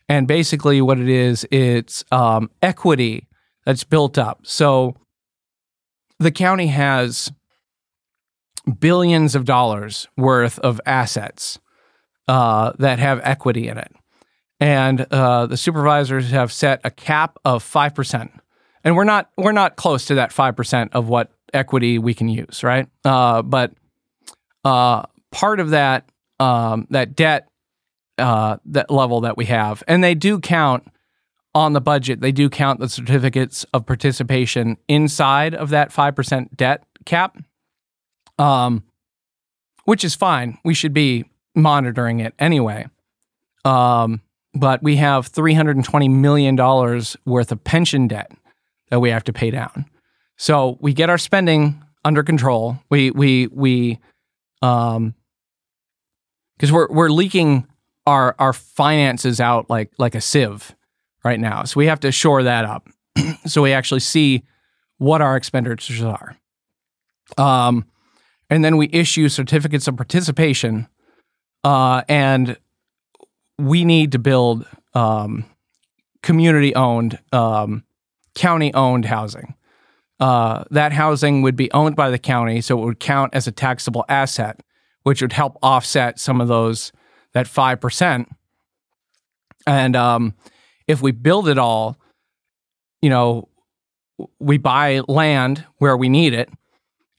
And basically, what it is, it's um, equity that's built up. So the county has billions of dollars worth of assets uh, that have equity in it. And uh, the supervisors have set a cap of five percent, and we're not we're not close to that five percent of what equity we can use, right? Uh, but uh, part of that um, that debt uh, that level that we have, and they do count on the budget. They do count the certificates of participation inside of that five percent debt cap, um, which is fine. We should be monitoring it anyway. Um, but we have three hundred and twenty million dollars worth of pension debt that we have to pay down. So we get our spending under control. We we we um because we're we're leaking our our finances out like like a sieve right now. So we have to shore that up. so we actually see what our expenditures are. Um and then we issue certificates of participation uh and we need to build um community owned um county owned housing uh, that housing would be owned by the county, so it would count as a taxable asset, which would help offset some of those that five percent. And um, if we build it all, you know, we buy land where we need it,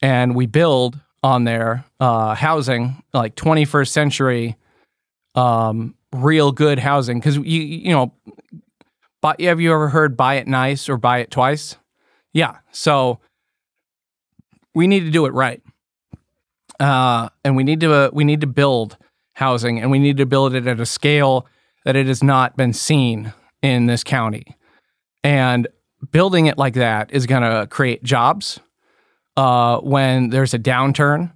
and we build on there uh, housing like 21st century, um, real good housing. Because you you know, buy, have you ever heard buy it nice or buy it twice? Yeah. So we need to do it right. Uh, and we need to uh, we need to build housing, and we need to build it at a scale that it has not been seen in this county. And building it like that is going to create jobs. Uh, when there's a downturn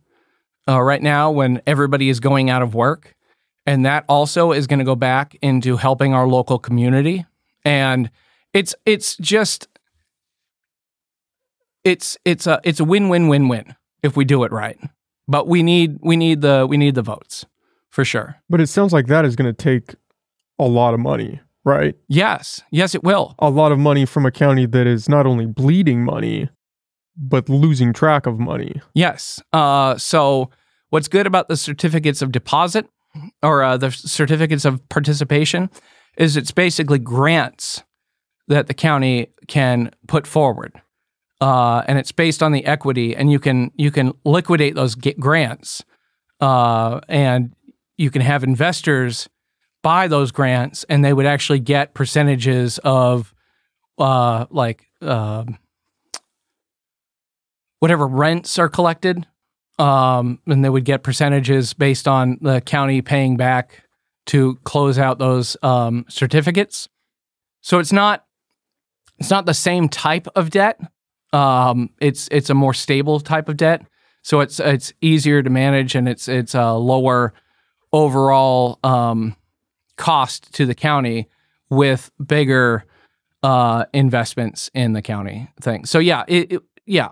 uh, right now, when everybody is going out of work, and that also is going to go back into helping our local community. And it's it's just it's it's a it's a win win win win if we do it right. But we need we need the we need the votes for sure. But it sounds like that is going to take a lot of money, right? Yes, yes, it will. A lot of money from a county that is not only bleeding money, but losing track of money. Yes. Uh, so what's good about the certificates of deposit or uh, the certificates of participation is it's basically grants that the county can put forward uh, and it's based on the equity, and you can you can liquidate those grants, uh, and you can have investors buy those grants, and they would actually get percentages of uh, like um, whatever rents are collected, um, and they would get percentages based on the county paying back to close out those um, certificates. So it's not it's not the same type of debt um, it's it's a more stable type of debt, so it's it's easier to manage and it's it's a lower overall um, cost to the county with bigger uh, investments in the county thing. So yeah, it, it, yeah.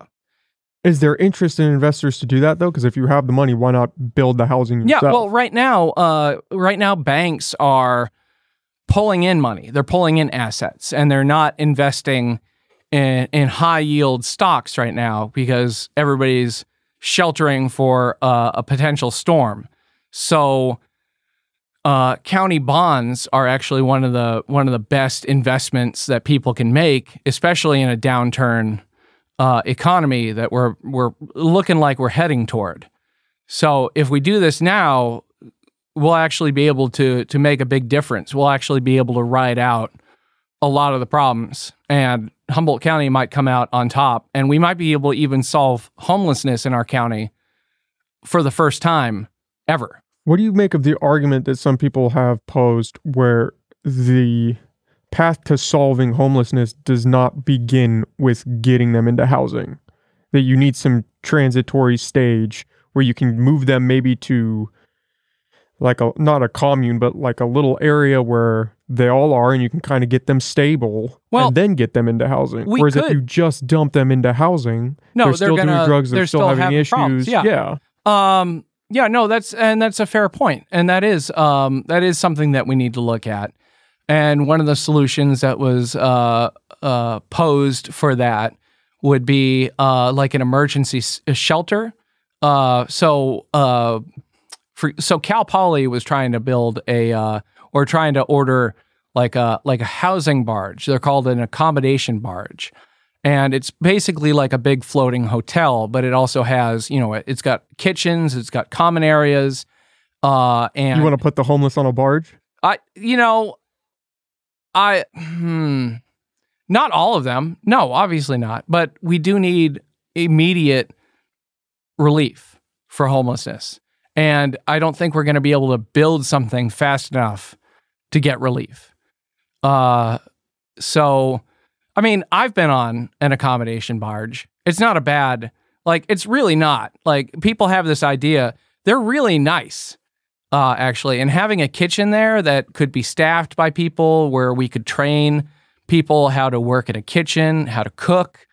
Is there interest in investors to do that though? Because if you have the money, why not build the housing yourself? Yeah, well, right now, uh, right now, banks are pulling in money. They're pulling in assets, and they're not investing in, in high yield stocks right now because everybody's sheltering for uh, a potential storm. So, uh, county bonds are actually one of the one of the best investments that people can make, especially in a downturn uh, economy that we're we're looking like we're heading toward. So, if we do this now, we'll actually be able to to make a big difference. We'll actually be able to ride out a lot of the problems and Humboldt County might come out on top and we might be able to even solve homelessness in our county for the first time ever. What do you make of the argument that some people have posed where the path to solving homelessness does not begin with getting them into housing? That you need some transitory stage where you can move them maybe to like a not a commune, but like a little area where they all are, and you can kind of get them stable well, and then get them into housing. Whereas could. if you just dump them into housing, no, they're, they're still gonna, doing drugs, they're, they're still, having, having issues. Yeah. yeah. Um, yeah, no, that's and that's a fair point, and that is um, that is something that we need to look at. And one of the solutions that was uh, uh, posed for that would be uh, like an emergency s- shelter. Uh, so uh, for, so Cal Poly was trying to build a uh, or trying to order like a like a housing barge. They're called an accommodation barge. And it's basically like a big floating hotel, but it also has, you know, it's got kitchens, it's got common areas, Uh, and You want to put the homeless on a barge? I, you know, I, hmm, not all of them. No, obviously not. But we do need immediate relief for homelessness. And I don't think we're going to be able to build something fast enough to get relief. Uh, so, I mean, I've been on an accommodation barge. It's not a bad, like, it's really not. Like, people have this idea. They're really nice uh, actually, and having a kitchen there that could be staffed by people where we could train people how to work in a kitchen, how to cook,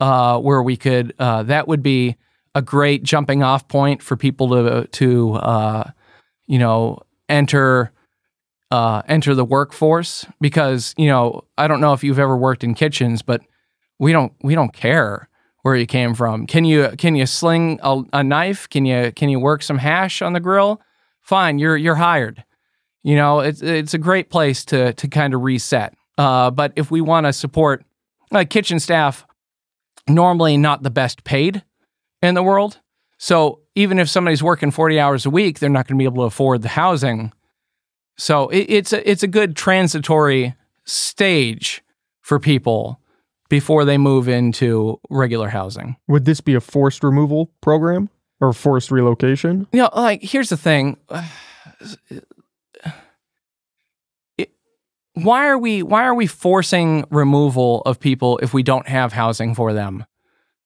uh, where we could, uh, that would be a great jumping off point for people to, to uh, you know, enter. Uh, enter the workforce because you know I don't know if you've ever worked in kitchens, but we don't we don't care where you came from. Can you can you sling a, a knife? Can you can you work some hash on the grill? fine, you're you're hired. You know, it's it's a great place to to kind of reset. Uh, but if we want to support like kitchen staff, normally not the best paid in the world. So even if somebody's working 40 hours a week, they're not going to be able to afford the housing. So it, it's a it's a good transitory stage for people before they move into regular housing. Would this be a forced removal program or forced relocation? You know, like here's the thing. It- why are we why are we forcing removal of people if we don't have housing for them?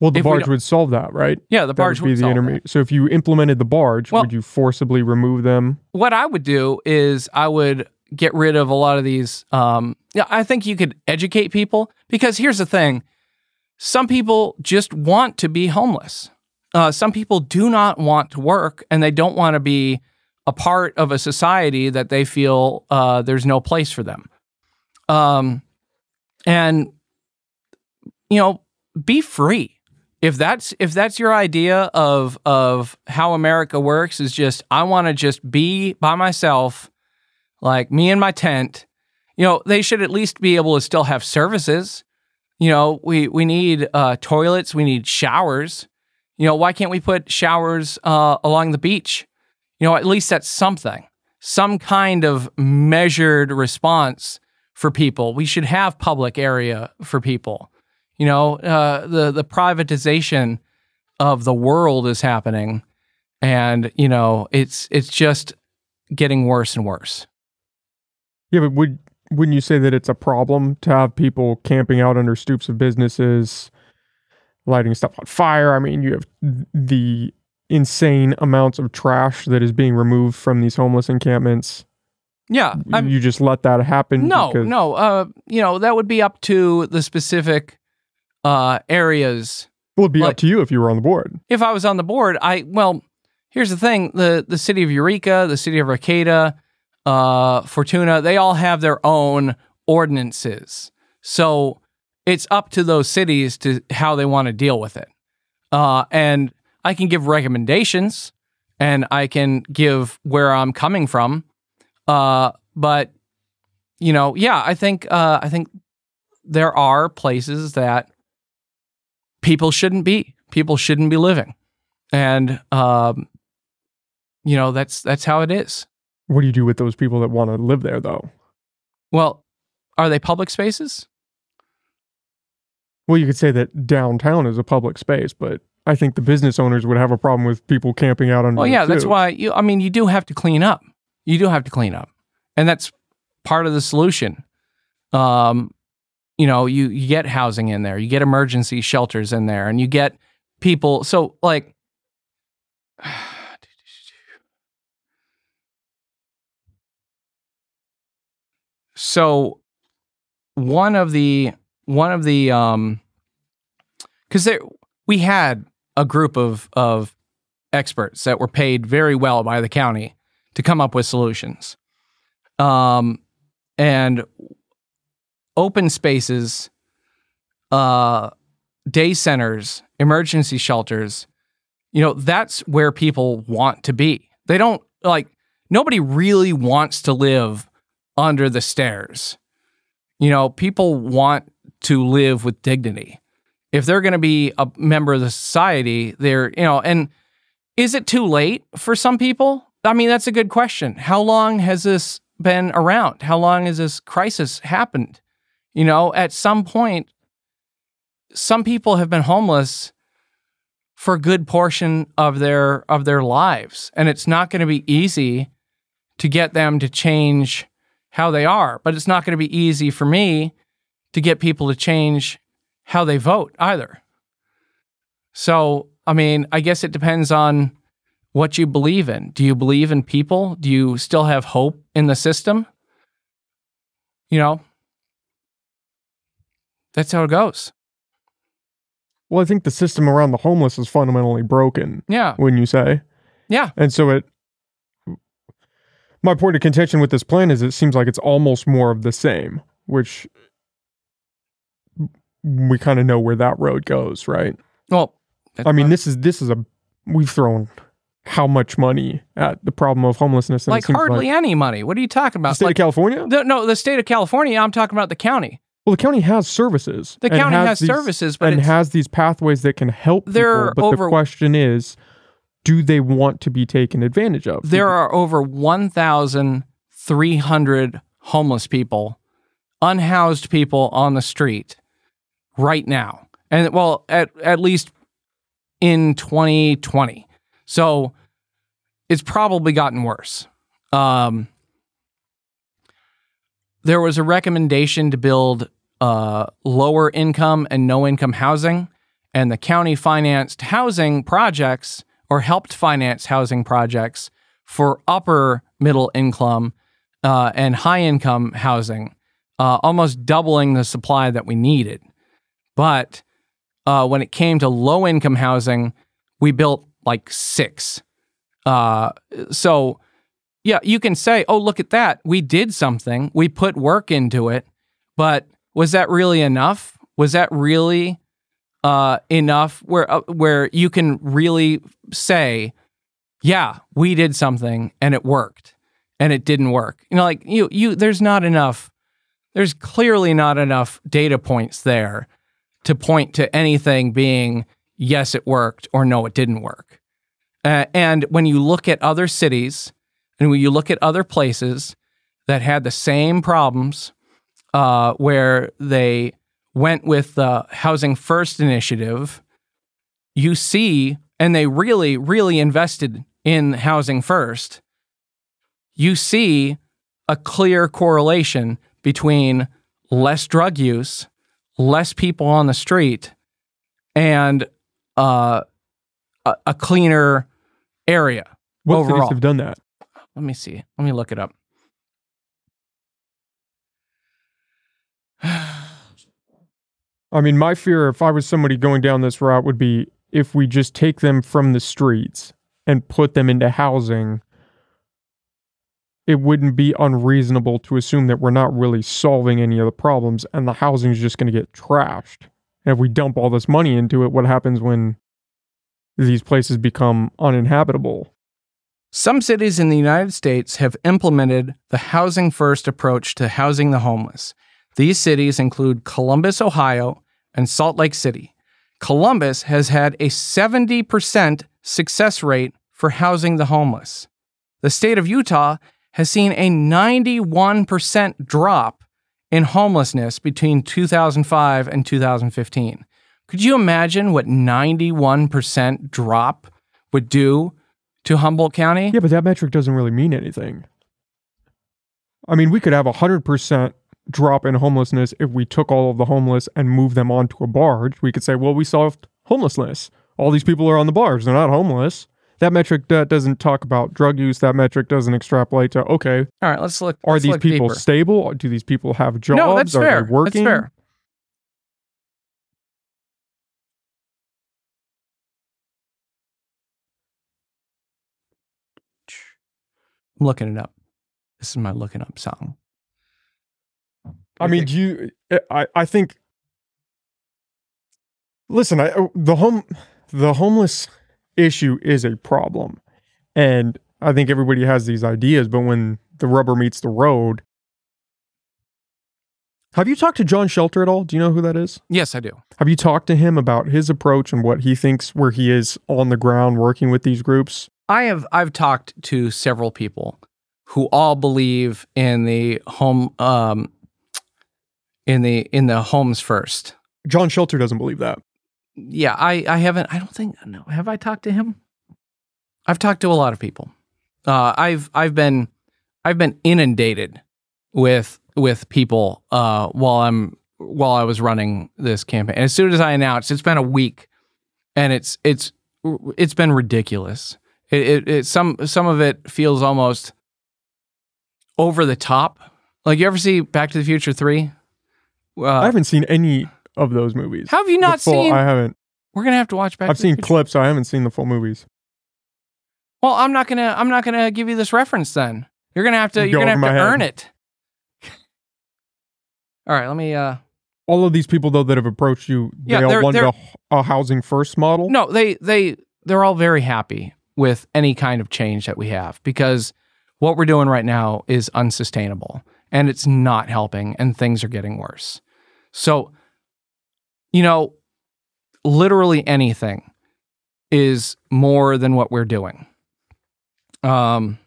Well, the If barge don't- would solve that, right? Yeah, the That barge would be the solve that. intermediate. So if you implemented the barge, Well- would you forcibly remove them? what I would do is I would get rid of a lot of these. Um, yeah, I think you could educate people because here's the thing: some people just want to be homeless. Uh, some people do not want to work and they don't want to be a part of a society that they feel uh, there's no place for them. Um, and you know, be free. If that's if that's your idea of of how America works is just I want to just be by myself, like me in my tent. You know, they should at least be able to still have services. You know, we we need uh, toilets, we need showers. You know, why can't we put showers uh, along the beach? You know, at least that's something, some kind of measured response for people. We should have public area for people. You know, uh, the the privatization of the world is happening, and you know, it's it's just getting worse and worse. Yeah, but would wouldn't you say that it's a problem to have people camping out under stoops of businesses, lighting stuff on fire? I mean, you have the insane amounts of trash that is being removed from these homeless encampments. Yeah, I'm, you just let that happen? no, because- no. Uh, you know, that would be up to the specific uh, areas Well, it'd be Like- up to you if you were on the board. if I was on the board, I well, here's the thing: the the city of Eureka, the city of Arcata, uh, Fortuna, they all have their own ordinances. So it's up to those cities to how they want to deal with it. Uh, and I can give recommendations, and I can give where I'm coming from. Uh, but you know, yeah, I think uh, I think there are places that people shouldn't be. People shouldn't be living, and um, you know that's that's how it is. What do you do with those people that want to live there, though? Well, are they public spaces? Well, you could say that downtown is a public space, but I think the business owners would have a problem with people camping out under. Well, yeah, that's why you. I mean, you do have to clean up. You do have to clean up, and that's part of the solution. Um, you know, you you get housing in there, you get emergency shelters in there, and you get people. So, like, so one of the one of the um, because there we had a group of of experts that were paid very well by the county to come up with solutions. Um, and open spaces, uh, day centers, emergency shelters, you know, that's where people want to be. They don't like, nobody really wants to live under the stairs. You know, people want to live with dignity. If they're going to be a member of the society, they're, you know, and is it too late for some people? I mean, that's a good question. How long has this been around? How long has this crisis happened? You know, at some point, some people have been homeless for a good portion of their of their lives, and it's not going to be easy to get them to change how they are. But it's not going to be easy for me to get people to change how they vote either. So, I mean, I guess it depends on what you believe in. Do you believe in people? Do you still have hope in the system? You know, that's how it goes. Well, I think the system around the homeless is fundamentally broken, Yeah. wouldn't you say? Yeah. And so it my point of contention with this plan is it seems like it's almost more of the same, which we kind of know where that road goes, right? Well, that's I mean, what- this is this is a we've thrown how much money at the problem of homelessness like hardly any money. What are you talking about? the state Like, of California? the, no, the state of California. I'm talking about the county. Well, the county has services. The county has these- services, but and has these pathways that can help There people. But over- the question is, do they want to be taken advantage of? there are over 1,300 homeless people, unhoused people on the street right now. And well, at, at least in 2020. So it's probably gotten worse. Um, there was a recommendation to build uh, lower income and no income housing, and the county financed housing projects or helped finance housing projects for upper middle income uh, and high income housing, uh, almost doubling the supply that we needed. But uh, when it came to low income housing, we built like six. Uh, so, yeah, you can say, oh, look at that. We did something, we put work into it. But was that really enough? Was that really uh, enough where, uh, where you can really say, yeah, we did something and it worked and it didn't work? You know, like you, you, there's not enough, there's clearly not enough data points there to point to anything being yes, it worked or no, it didn't work. Uh, and when you look at other cities and when you look at other places that had the same problems, uh, where they went with the Housing First initiative, you see, and they really, really invested in Housing First, you see a clear correlation between less drug use, less people on the street, and uh, a, a cleaner area. what overall. cities have done that? Let me see. Let me look it up. I mean, my fear if I was somebody going down this route would be if we just take them from the streets and put them into housing, it wouldn't be unreasonable to assume that we're not really solving any of the problems and the housing is just going to get trashed. And if we dump all this money into it, what happens when these places become uninhabitable? Some cities in the United States have implemented the housing first approach to housing the homeless. These cities include Columbus, Ohio, and Salt Lake City. Columbus has had a 70% success rate for housing the homeless. The state of Utah has seen a 91% drop in homelessness between 2005 and 2015. Could you imagine what 91% drop would do to Humboldt County? Yeah, but that metric doesn't really mean anything. I mean, we could have a 100% drop in homelessness if we took all of the homeless and moved them onto a barge. We could say, well, we solved homelessness. All these people are on the barge. They're not homeless. That metric that doesn't talk about drug use. That metric doesn't extrapolate to, okay, All right, let's look. are let's these look people deeper. stable? Do these people have jobs? No, that's are fair. they working? That's fair. I'm looking it up. This is my looking up song. I mean, do you? I I think. Listen, I uh, the home the homeless issue is a problem, and I think everybody has these ideas, but when the rubber meets the road, have you talked to John Shelter at all? Do you know who that is? yes, I do. Have you talked to him about his approach and what he thinks where he is on the ground working with these groups? I have I've talked to several people who all believe in the home um in the in the homes first. John Shelter doesn't believe that. Yeah, I I haven't I don't think no have I talked to him? I've talked to a lot of people. Uh I've I've been I've been inundated with with people uh while I'm while I was running this campaign. And as soon as I announced, it's been a week and it's it's it's been ridiculous. It, it, it some some of it feels almost over the top. Like you ever see Back to the Future three? Uh, I haven't seen any of those movies. how have you not full- seen? I haven't. we're gonna have to watch Back. I've to the seen clips. I haven't seen the full movies. Well, I'm not gonna I'm not gonna give you this reference then. You're gonna have to you're gonna have to head. earn it. All right, let me. uh All of these people though that have approached you, Yeah, they all wanted a, a housing first model. No, they they they're all very happy with any kind of change that we have because what we're doing right now is unsustainable and it's not helping and things are getting worse. So, you know, literally anything is more than what we're doing. Um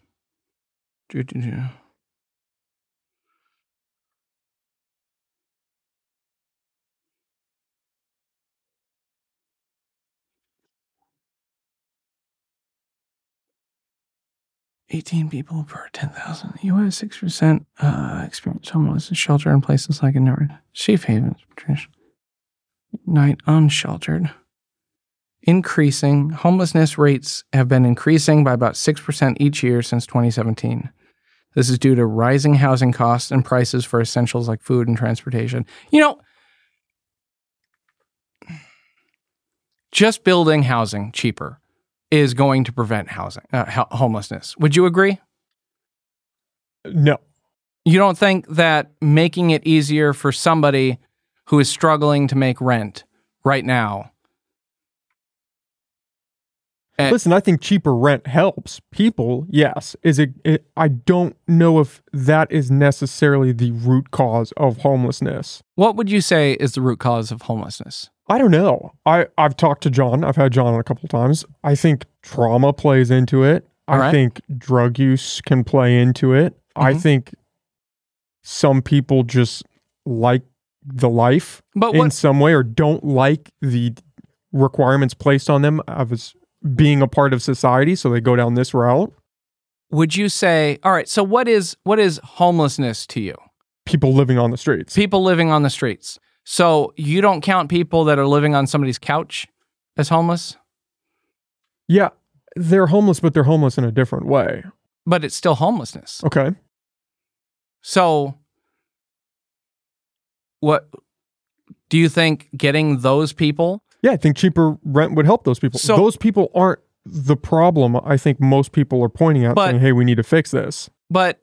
do, do, do. Eighteen people per ten thousand. U.S. six percent uh, experience homeless shelter in places like in North safe havens. Patricia. Night unsheltered. Increasing homelessness rates have been increasing by about six percent each year since 2017. This is due to rising housing costs and prices for essentials like food and transportation. You know, just building housing cheaper is going to prevent housing uh, ho- homelessness. Would you agree? No. You don't think that making it easier for somebody who is struggling to make rent right now? Eh. Listen, I think cheaper rent helps people. Yes, is it, it? I don't know if that is necessarily the root cause of homelessness. What would you say is the root cause of homelessness? I don't know. I I've talked to John. I've had John on a couple times. I think trauma plays into it. All I right. think drug use can play into it. I Mhm. think some people just like the life But in some way or don't like the requirements placed on them of as being a part of society, so they go down this route. would you say? All right, so what is what is homelessness to you? People living on the streets. People living on the streets. So you don't count people that are living on somebody's couch as homeless, yeah, they're homeless, but they're homeless in a different way. but it's still homelessness. Okay. So, what do you think getting those people? Yeah, I think cheaper rent would help those people. So- those people aren't the problem. I think most people are pointing out But- saying, "Hey, we need to fix this." But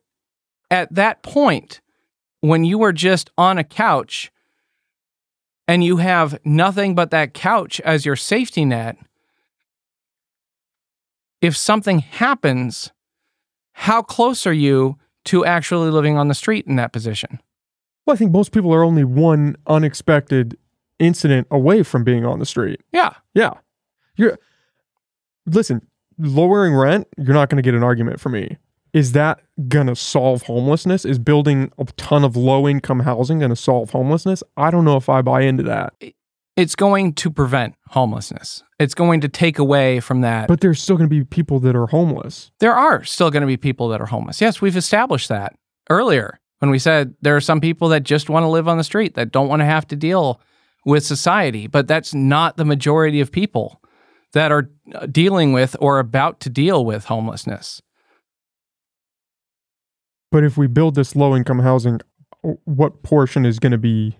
at that point, when you are just on a couch and you have nothing but that couch as your safety net, if something happens, how close are you to actually living on the street in that position? Well, I think most people are only one unexpected incident away from being on the street. Yeah. Yeah. You're listen, lowering rent, you're not going to get an argument from me. Is that going to solve homelessness? Is building a ton of low income housing going to solve homelessness? I don't know if I buy into that. It's going to prevent homelessness. It's going to take away from that. But there's still going to be people that are homeless. there are still going to be people that are homeless. Yes, we've established that earlier when we said there are some people that just want to live on the street that don't want to have to deal with society, but that's not the majority of people that are uh, dealing with or about to deal with homelessness. But if we build this low income housing, what portion is going to be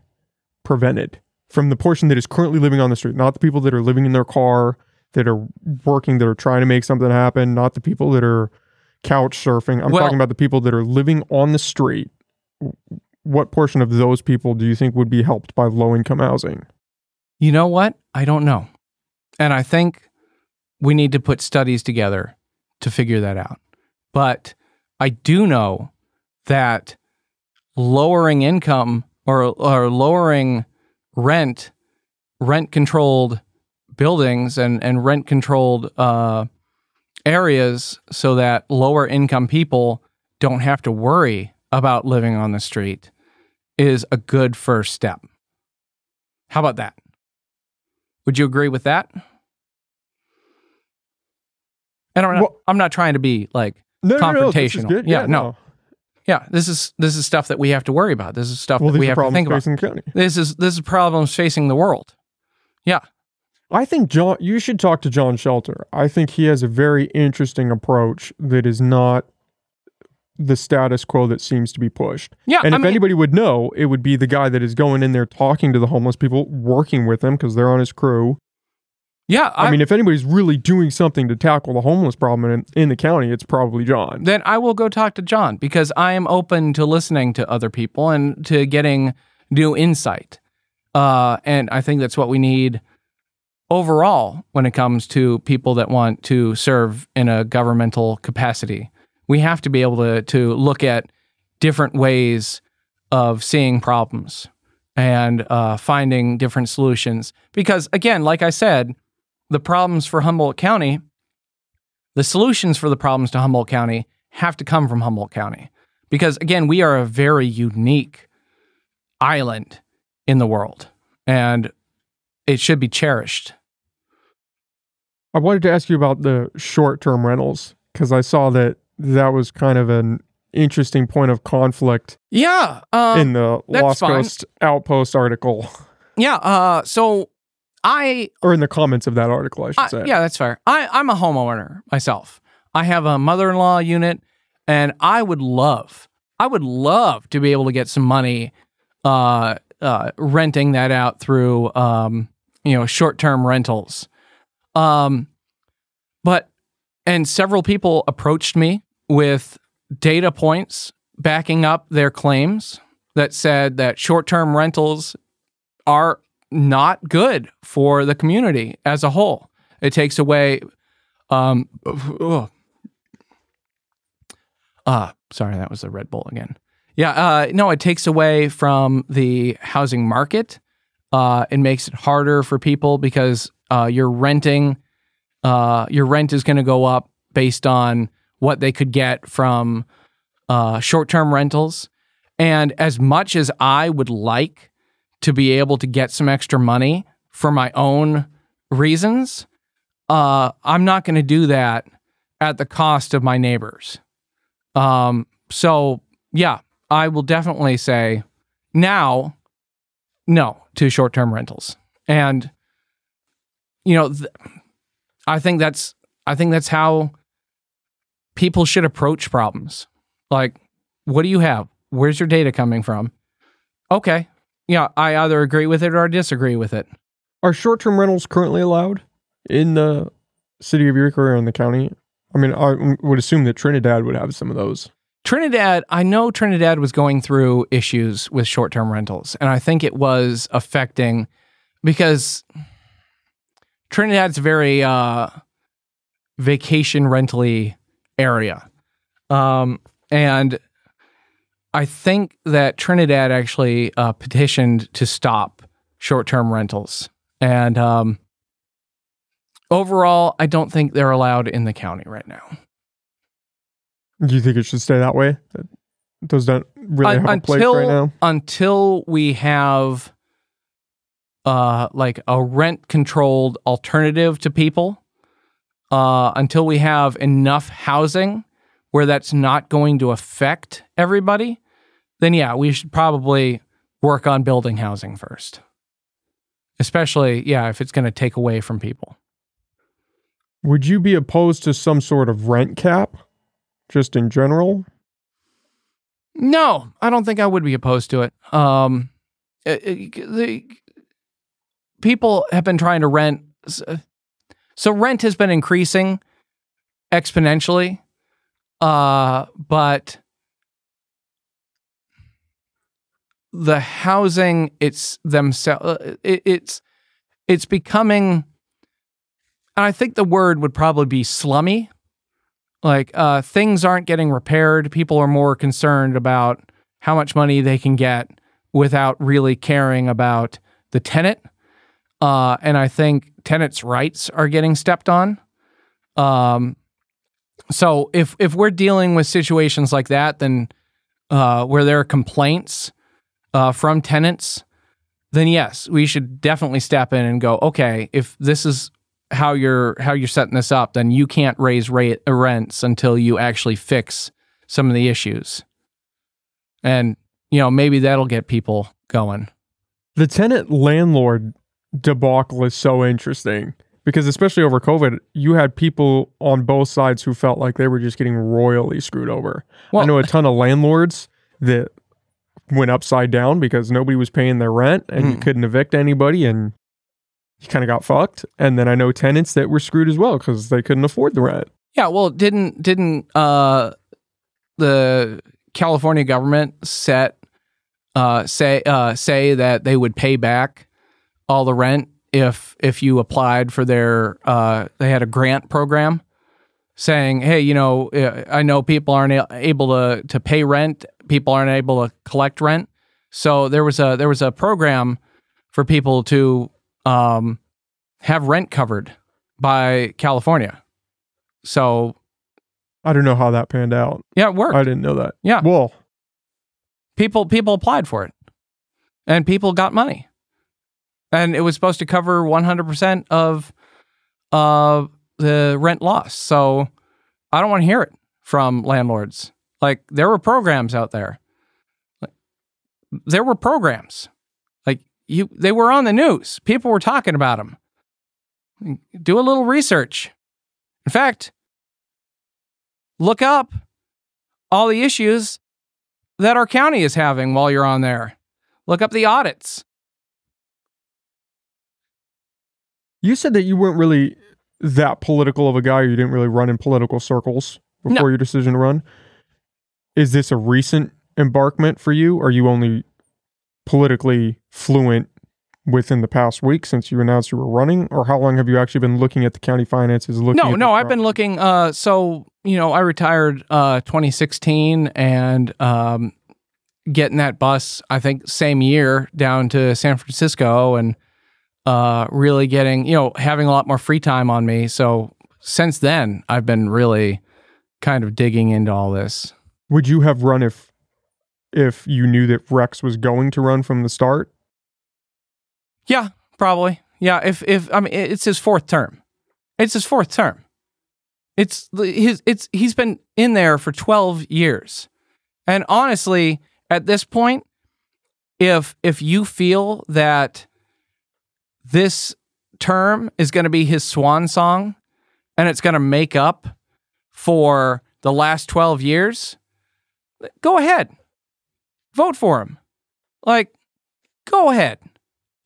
prevented from the portion that is currently living on the street? Not the people that are living in their car, that are working, that are trying to make something happen, not the people that are couch surfing. I'm Well- talking about the people that are living on the street. What portion of those people do you think would be helped by low income housing? You know what? I don't know. And I think we need to put studies together to figure that out. But I do know that lowering income or, or lowering rent, rent controlled buildings and, and rent controlled uh, areas so that lower income people don't have to worry about living on the street is a good first step. How about that? Would you agree with that? And I'm not, Well- I'm not trying to be like No, no, no, confrontational. good. Yeah, no. Yeah, this is this is stuff that we have to worry about. This is stuff Well, that we have to think about. facing the county. This is this is problems facing the world. Yeah. I think John, you should talk to John Shelter. I think he has a very interesting approach that is not the status quo that seems to be pushed. Yeah. And I if mean, anybody would know, it would be the guy that is going in there talking to the homeless people, working with them because they're on his crew. Yeah, I, mean, if anybody's really doing something to tackle the homeless problem in, in the county, it's probably John. then I will go talk to John because I am open to listening to other people and to getting new insight. Uh, and I think that's what we need overall when it comes to people that want to serve in a governmental capacity. We have to be able to to look at different ways of seeing problems and uh, finding different solutions. Because again, like I said, the problems for Humboldt County the solutions for the problems to Humboldt County have to come from Humboldt County. Because again, we are a very unique island in the world and it should be cherished. I wanted to ask you about the short term rentals because I saw that that was kind of an interesting point of conflict Yeah. Um, in the Lost fine. Coast Outpost article, yeah. Uh, so I, or in the comments of that article, I should I say. yeah, that's fair. I, I'm a homeowner myself. I have a mother in law unit and I would love, I would love to be able to get some money uh, uh, renting that out through, um, you know, short term rentals. Um, but, and several people approached me with data points backing up their claims that said that short term rentals are not good for the community as a whole. It takes away, um, uh, sorry, that was the Red Bull again. Yeah, uh, no, it takes away from the housing market. Uh, it makes it harder for people because uh, you're renting, uh, your rent is going to go up based on what they could get from uh, short term rentals. And as much as I would like to be able to get some extra money for my own reasons, uh, I'm not going to do that at the cost of my neighbors. Um, so, yeah, I will definitely say now, no to short term rentals. And, you know, th- I think that's, I think that's how people should approach problems. Like, what do you have? Where's your data coming from? Okay. Yeah, I either agree with it or I disagree with it. Are short term rentals currently allowed in the city of Eureka or in the county? I mean, I would assume that Trinidad would have some of those. Trinidad, I know Trinidad was going through issues with short term rentals, and I think it was affecting because Trinidad's a very uh, vacation rentally area. Um, and I think that Trinidad actually uh, petitioned to stop short term rentals. And um, overall, I don't think they're allowed in the county right now. Do you think it should stay that way? That those don't really have a place right now. until we have uh like a rent controlled alternative to people uh until we have enough housing where that's not going to affect everybody then yeah we should probably work on building housing first especially yeah if it's going to take away from people Would you be opposed to some sort of rent cap, just in general? No, I don't think I would be opposed to it. Um, it- it- the people have been trying to rent, so rent has been increasing exponentially, uh, but the housing it's themselves it, it's it's becoming and i think the word would probably be slummy. Like uh, things aren't getting repaired. People are more concerned about how much money they can get without really caring about the tenant. Uh, and i think tenants rights are getting stepped on. Um, so if if we're dealing with situations like that, then uh, where there are complaints uh, from tenants, then yes, we should definitely step in and go. Okay, if this is how you're how you're setting this up, then you can't raise rate, rents until you actually fix some of the issues, and you know maybe that'll get people going. The tenant landlord debacle is so interesting because especially over COVID, you had people on both sides who felt like they were just getting royally screwed over. Well- I know a ton of landlords that went upside down because nobody was paying their rent and you Mm. couldn't evict anybody and you kind of got fucked. And then I know tenants that were screwed as well because they couldn't afford the rent. Yeah, well, didn't didn't uh, the California government set uh, say uh, say that they would pay back all the rent if if you applied for their uh, they had a grant program saying, hey, you know, I know people aren't able to to pay rent, people aren't able to collect rent, so there was a there was a program for people to um, have rent covered by California. So I don't know how that panned out. yeah, it worked. I didn't know that. Yeah. Well, people people applied for it, and people got money, and it was supposed to cover one hundred percent of uh the rent loss. So I don't want to hear it from landlords. Like there were programs out there. Like, there were programs. Like you, they were on the news. People were talking about them. Do a little research. In fact, look up all the issues that our county is having while you're on there. Look up the audits. you said that you weren't really that political of a guy. You didn't really run in political circles before your decision to run. Is this a recent embarkment for you? Are you only politically fluent within the past week since you announced you were running? Or how long have you actually been looking at the county finances? Looking No, no, I've been looking. Uh, so you know, I retired uh 2016 and um, getting that bus. I think same year down to San Francisco and uh, really getting you know having a lot more free time on me. So since then, I've been really kind of digging into all this. Would you have run if if you knew that Rex was going to run from the start? Yeah, probably. Yeah, if if I mean it's his fourth term. It's his fourth term. It's his it's he's been in there for 12 years. And honestly, at this point, if if you feel that this term is going to be his swan song and it's going to make up for the last 12 years, go ahead. Vote for him. Like go ahead.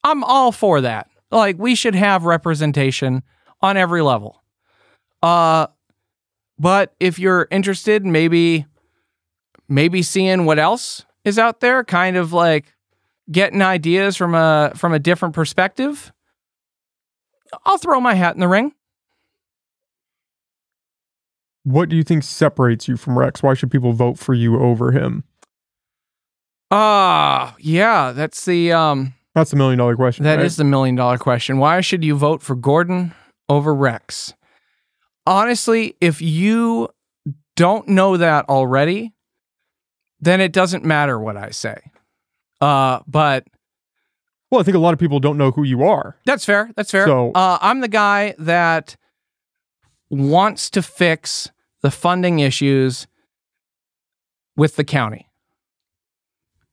I'm all for that. Like we should have representation on every level. Uh but if you're interested maybe maybe seeing what else is out there, kind of like getting ideas from a from a different perspective, I'll throw my hat in the ring. What do you think separates you from Rex? Why should people vote for you over him? Ah, yeah, that's the um That's the million dollar question. That right? is the million dollar question. Why should you vote for Gordon over Rex? Honestly, if you don't know that already, then it doesn't matter what I say. Uh, but Well, I think a lot of people don't know who you are. that's fair. That's fair. So- uh, I'm the guy that wants to fix the funding issues with the county.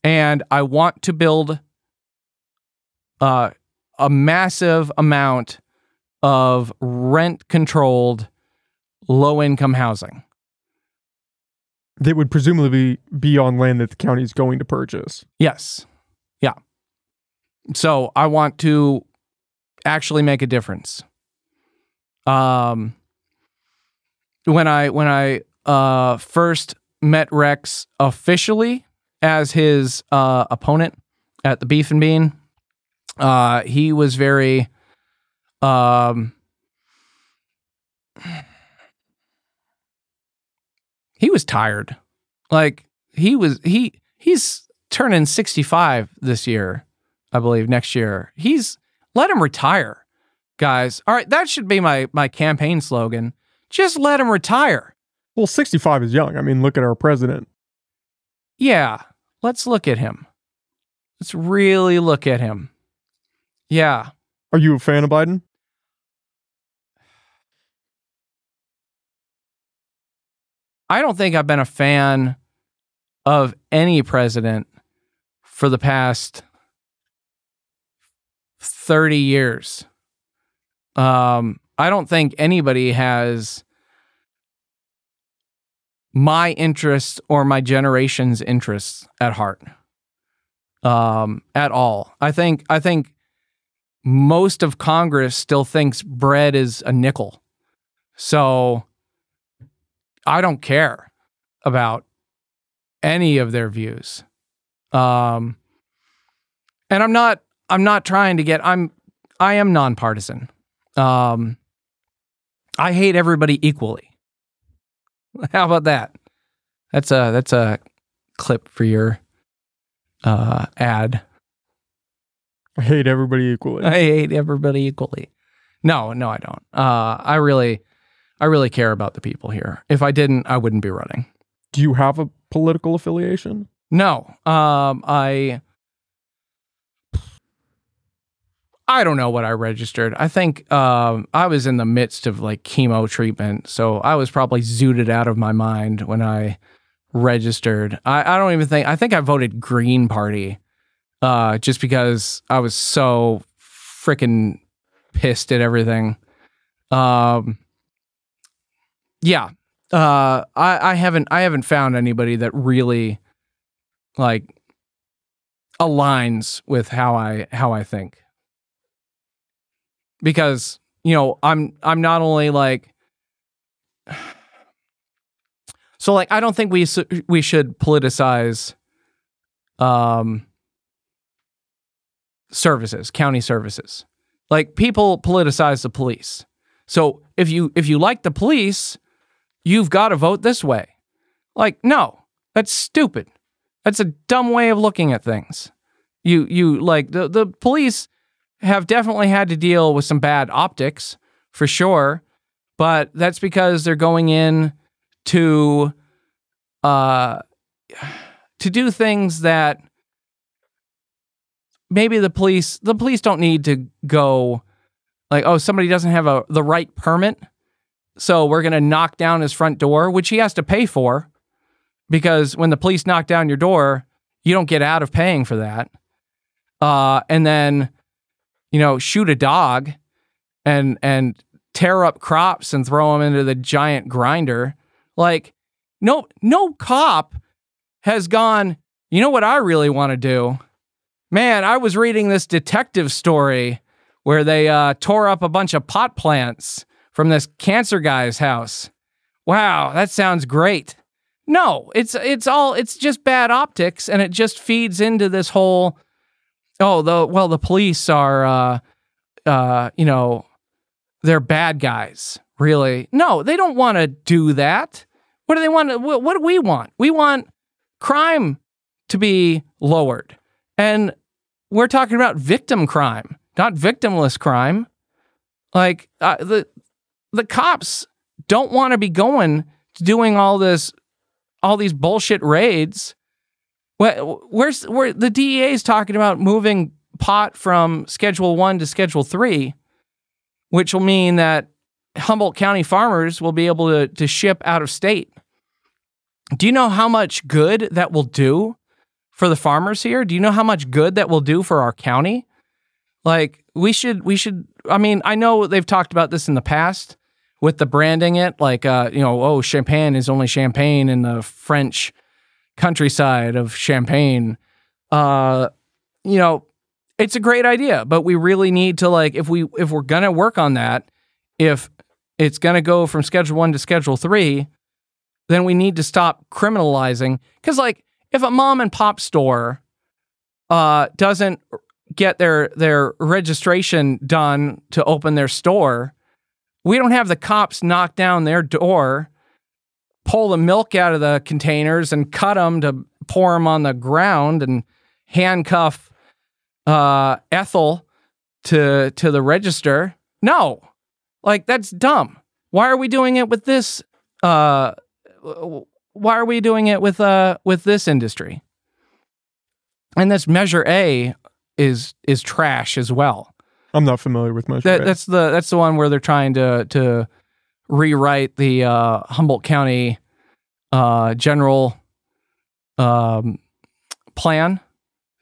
And I want to build uh, a massive amount of rent controlled low income housing. That would presumably be on land that the county is going to purchase. Yes. Yeah. So I want to actually make a difference. Um when I when I uh first met Rex officially as his uh opponent at the Beef and Bean, uh he was very um he was tired. Like he was he he's turning 65 this year, I believe next year. He's let him retire. Guys, all right, that should be my my campaign slogan. Just let him retire. Well, 65 is young. I mean, look at our president. Yeah, let's look at him. Let's really look at him. Yeah. Are you a fan of Biden? I don't think I've been a fan of any president for the past 30 years. Um, I don't think anybody has my interests or my generation's interests at heart. Um, at all. I think I think most of Congress still thinks bread is a nickel. So I don't care about any of their views. Um, and I'm not I'm not trying to get I'm I am nonpartisan. Um, I hate everybody equally. How about that? That's a that's a clip for your uh, ad. I hate everybody equally. I hate everybody equally. No, no, I don't. Uh, I really, I really care about the people here. If I didn't, I wouldn't be running. Do you have a political affiliation? No, um, I, I don't know what I registered. I think um, I was in the midst of like chemo treatment, so I was probably zooted out of my mind when I registered. I, I don't even think I think I voted Green Party, uh, just because I was so freaking pissed at everything. Um, yeah, uh, I, I haven't I haven't found anybody that really like aligns with how I how I think because you know I'm I'm not only like so like I don't think we we should politicize um services county services. Like people politicize the police. So if you if you like the police you've got to vote this way. Like no that's stupid. That's a dumb way of looking at things. You you like the the police have definitely had to deal with some bad optics for sure, but that's because they're going in to uh to do things that maybe the police the police don't need to go like oh somebody doesn't have a the right permit so we're going to knock down his front door which he has to pay for because when the police knock down your door you don't get out of paying for that. Uh, and then you know, shoot a dog and and tear up crops and throw them into the giant grinder. Like no no cop has gone, you know what I really want to do? Man, I was reading this detective story where they uh, tore up a bunch of pot plants from this cancer guy's house. Wow, that sounds great. No, it's it's all it's just bad optics and it just feeds into this whole oh the well the police are uh uh you know they're bad guys really. No they don't want to do that. What do they want what, what do we want? We want crime to be lowered. And we're talking about victim crime not victimless crime. Like uh, the the cops don't want to be going doing all this all these bullshit raids where's where the DEA is talking about moving pot from Schedule One to Schedule Three, which will mean that Humboldt County farmers will be able to, to ship out of state. Do you know how much good that will do for the farmers here? Do you know how much good that will do for our county? Like we should we should I mean, I know they've talked about this in the past with the branding it like uh, you know, oh, champagne is only champagne in the French countryside of Champagne. Uh, you know, it's a great idea, but we really need to like if we if we're gonna work on that, if it's gonna go from schedule one to schedule three, then we need to stop criminalizing. Cause like if a mom and pop store uh doesn't get their their registration done to open their store, we don't have the cops knock down their door pull the milk out of the containers and cut them to pour them on the ground and handcuff uh, Ethel to to the register. No, like that's dumb. Why are we doing it with this uh, why are we doing it with uh with this industry? And this measure A is is trash as well. I'm not familiar with much. That, that's the that's the one where they're trying to to rewrite the uh, Humboldt County uh, general um, plan,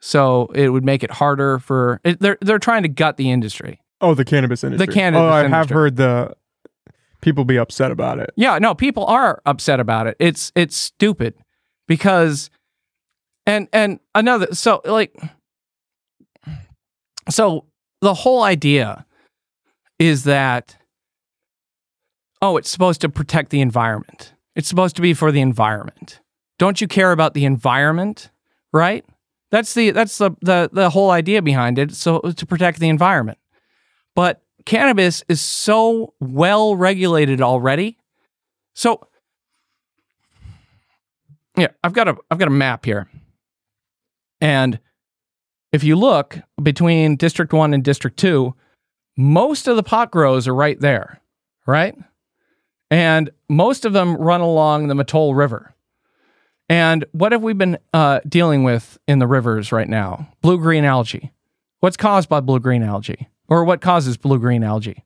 so it would make it harder for. It, they're they're trying to gut the industry. Oh, the cannabis industry. The cannabis Oh, I have heard the people be upset about it. Yeah, no, people are upset about it. It's it's stupid because and and another so like so the whole idea is that oh, it's supposed to protect the environment. It's supposed to be for the environment. Don't you care about the environment, right? That's the that's the the, the whole idea behind it. So to protect the environment. But cannabis is so well regulated already. So yeah, I've got a I've got a map here. And if you look between District 1 and District 2, most of the pot grows are right there, right? And most of them run along the Mattole River. And what have we been uh, dealing with in the rivers right now? Blue green algae. What's caused by blue green algae? Or what causes blue green algae?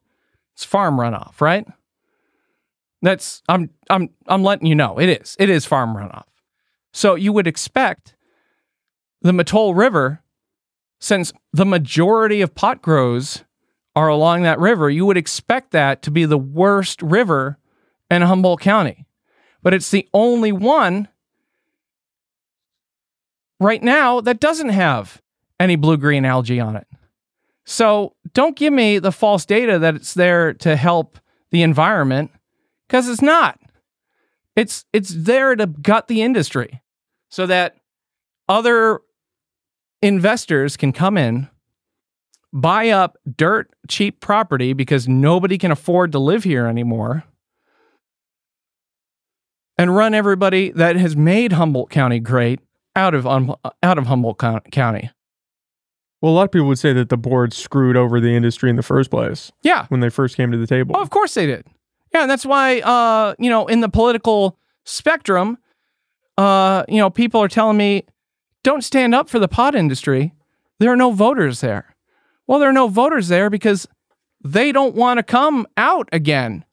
It's farm runoff, right? That's I'm I'm I'm letting you know it is. It is farm runoff. So you would expect the Mattole River, since the majority of pot grows are along that river, you would expect that to be the worst river in Humboldt County. But it's the only one right now that doesn't have any blue green algae on it. So don't give me the false data that it's there to help the environment because it's not. It's it's there to gut the industry so that other investors can come in, buy up dirt cheap property because nobody can afford to live here anymore, and run everybody that has made Humboldt County great out of um, out of Humboldt Co- County. Well, a lot of people would say that the board screwed over the industry in the first place Yeah, when they first came to the table. Oh, of course they did. Yeah, and that's why uh, you know, in the political spectrum, uh, you know, people are telling me, don't stand up for the pot industry. There are no voters there. Well, there are no voters there because they don't want to come out again.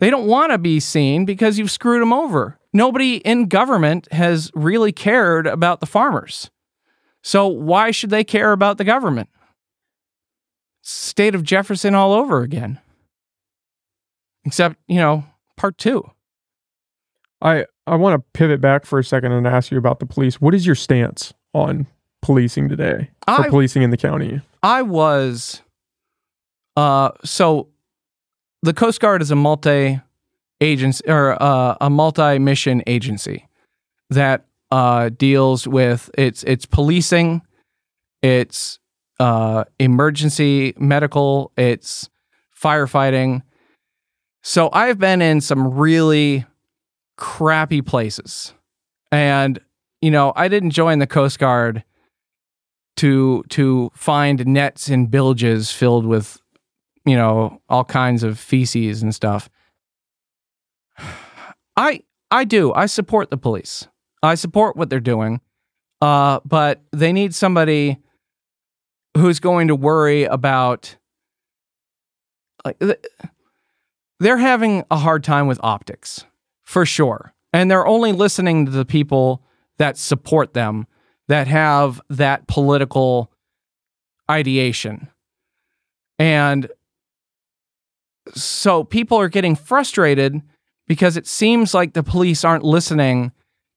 They don't want to be seen because you've screwed them over. Nobody in government has really cared about the farmers. So why should they care about the government? State of Jefferson all over again except you know part two I I want to pivot back for a second and ask you about the police. What is your stance on policing today? Or I- policing in the county? i was uh so the coast guard is a multi agency or uh, a multi mission agency that uh deals with its its policing it's uh emergency medical it's firefighting. So i've been in some really crappy places. And you know i didn't join the coast guard to to find nets and bilges filled with you know all kinds of feces and stuff. I i do. I support the police. I support what they're doing. Uh but they need somebody who's going to worry about like they're having a hard time with optics for sure. And they're only listening to the people that support them that have that political ideation. And so people are getting frustrated because it seems like the police aren't listening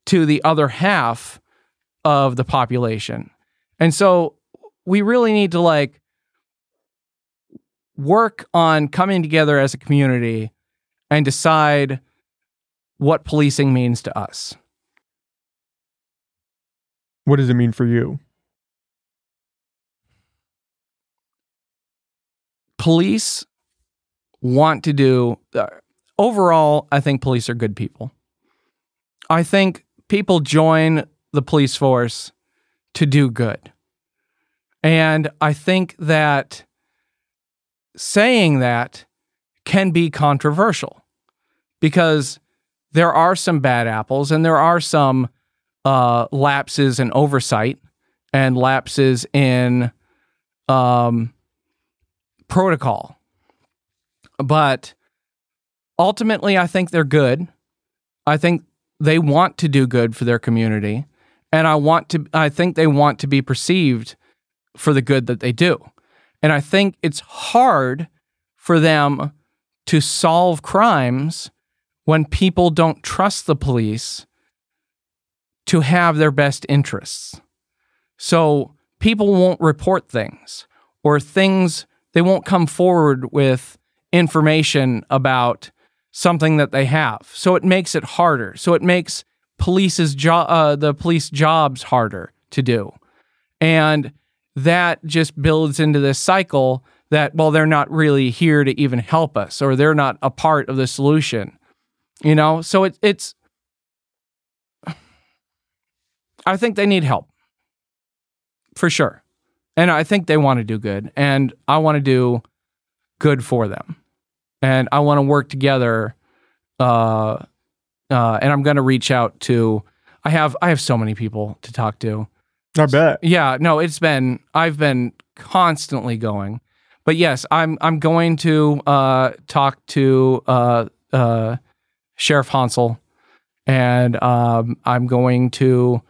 to the other half of the population. And so we really need to like work on coming together as a community and decide what policing means to us. What does it mean for you? police want to do uh, overall i think police are good people i think people join the police force to do good and i think that saying that can be controversial because there are some bad apples and there are some uh, lapses in oversight and lapses in um, protocol. But ultimately, I think they're good. I think they want to do good for their community, and I want to. I think they want to be perceived for the good that they do, and I think it's hard for them to solve crimes when people don't trust the police to have their best interests. So people won't report things or things, they won't come forward with information about something that they have. So it makes it harder. So it makes police's jo- uh, the police jobs harder to do. And that just builds into this cycle that, well, they're not really here to even help us or they're not a part of the solution. You know, so it, it's, I think they need help for sure. And I think they want to do good. And I want to do good for them. And I want to work together. Uh, uh, and I'm going to reach out to, I have, I have so many people to talk to. I bet. Yeah, no, it's been, I've been constantly going. But yes, I'm, I'm going to uh, talk to uh, uh, Sheriff Honsal and um, I'm going to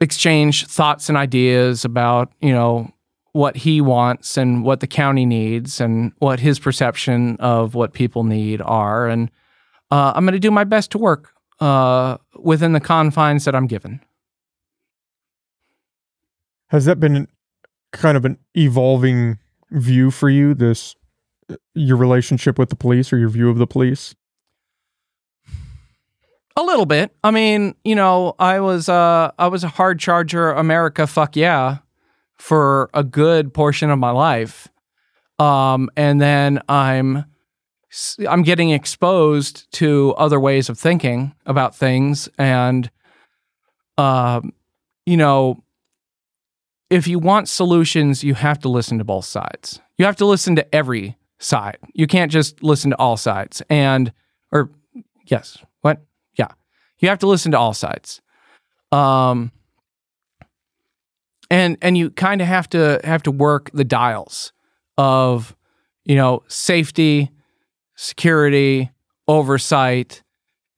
exchange thoughts and ideas about, you know, what he wants and what the county needs and what his perception of what people need are. And uh, I'm going to do my best to work uh, within the confines that I'm given. Has that been kind of an evolving view for you? This your relationship with the police or your view of the police? A little bit. I mean, you know, I was uh I was a hard charger America fuck yeah for a good portion of my life. Um and then I'm I'm getting exposed to other ways of thinking about things and um you know, if you want solutions, you have to listen to both sides. You have to listen to every side. You can't just listen to all sides. And or yes, what? Yeah. You have to listen to all sides. Um and and you kind of have to have to work the dials of you know safety, security, oversight,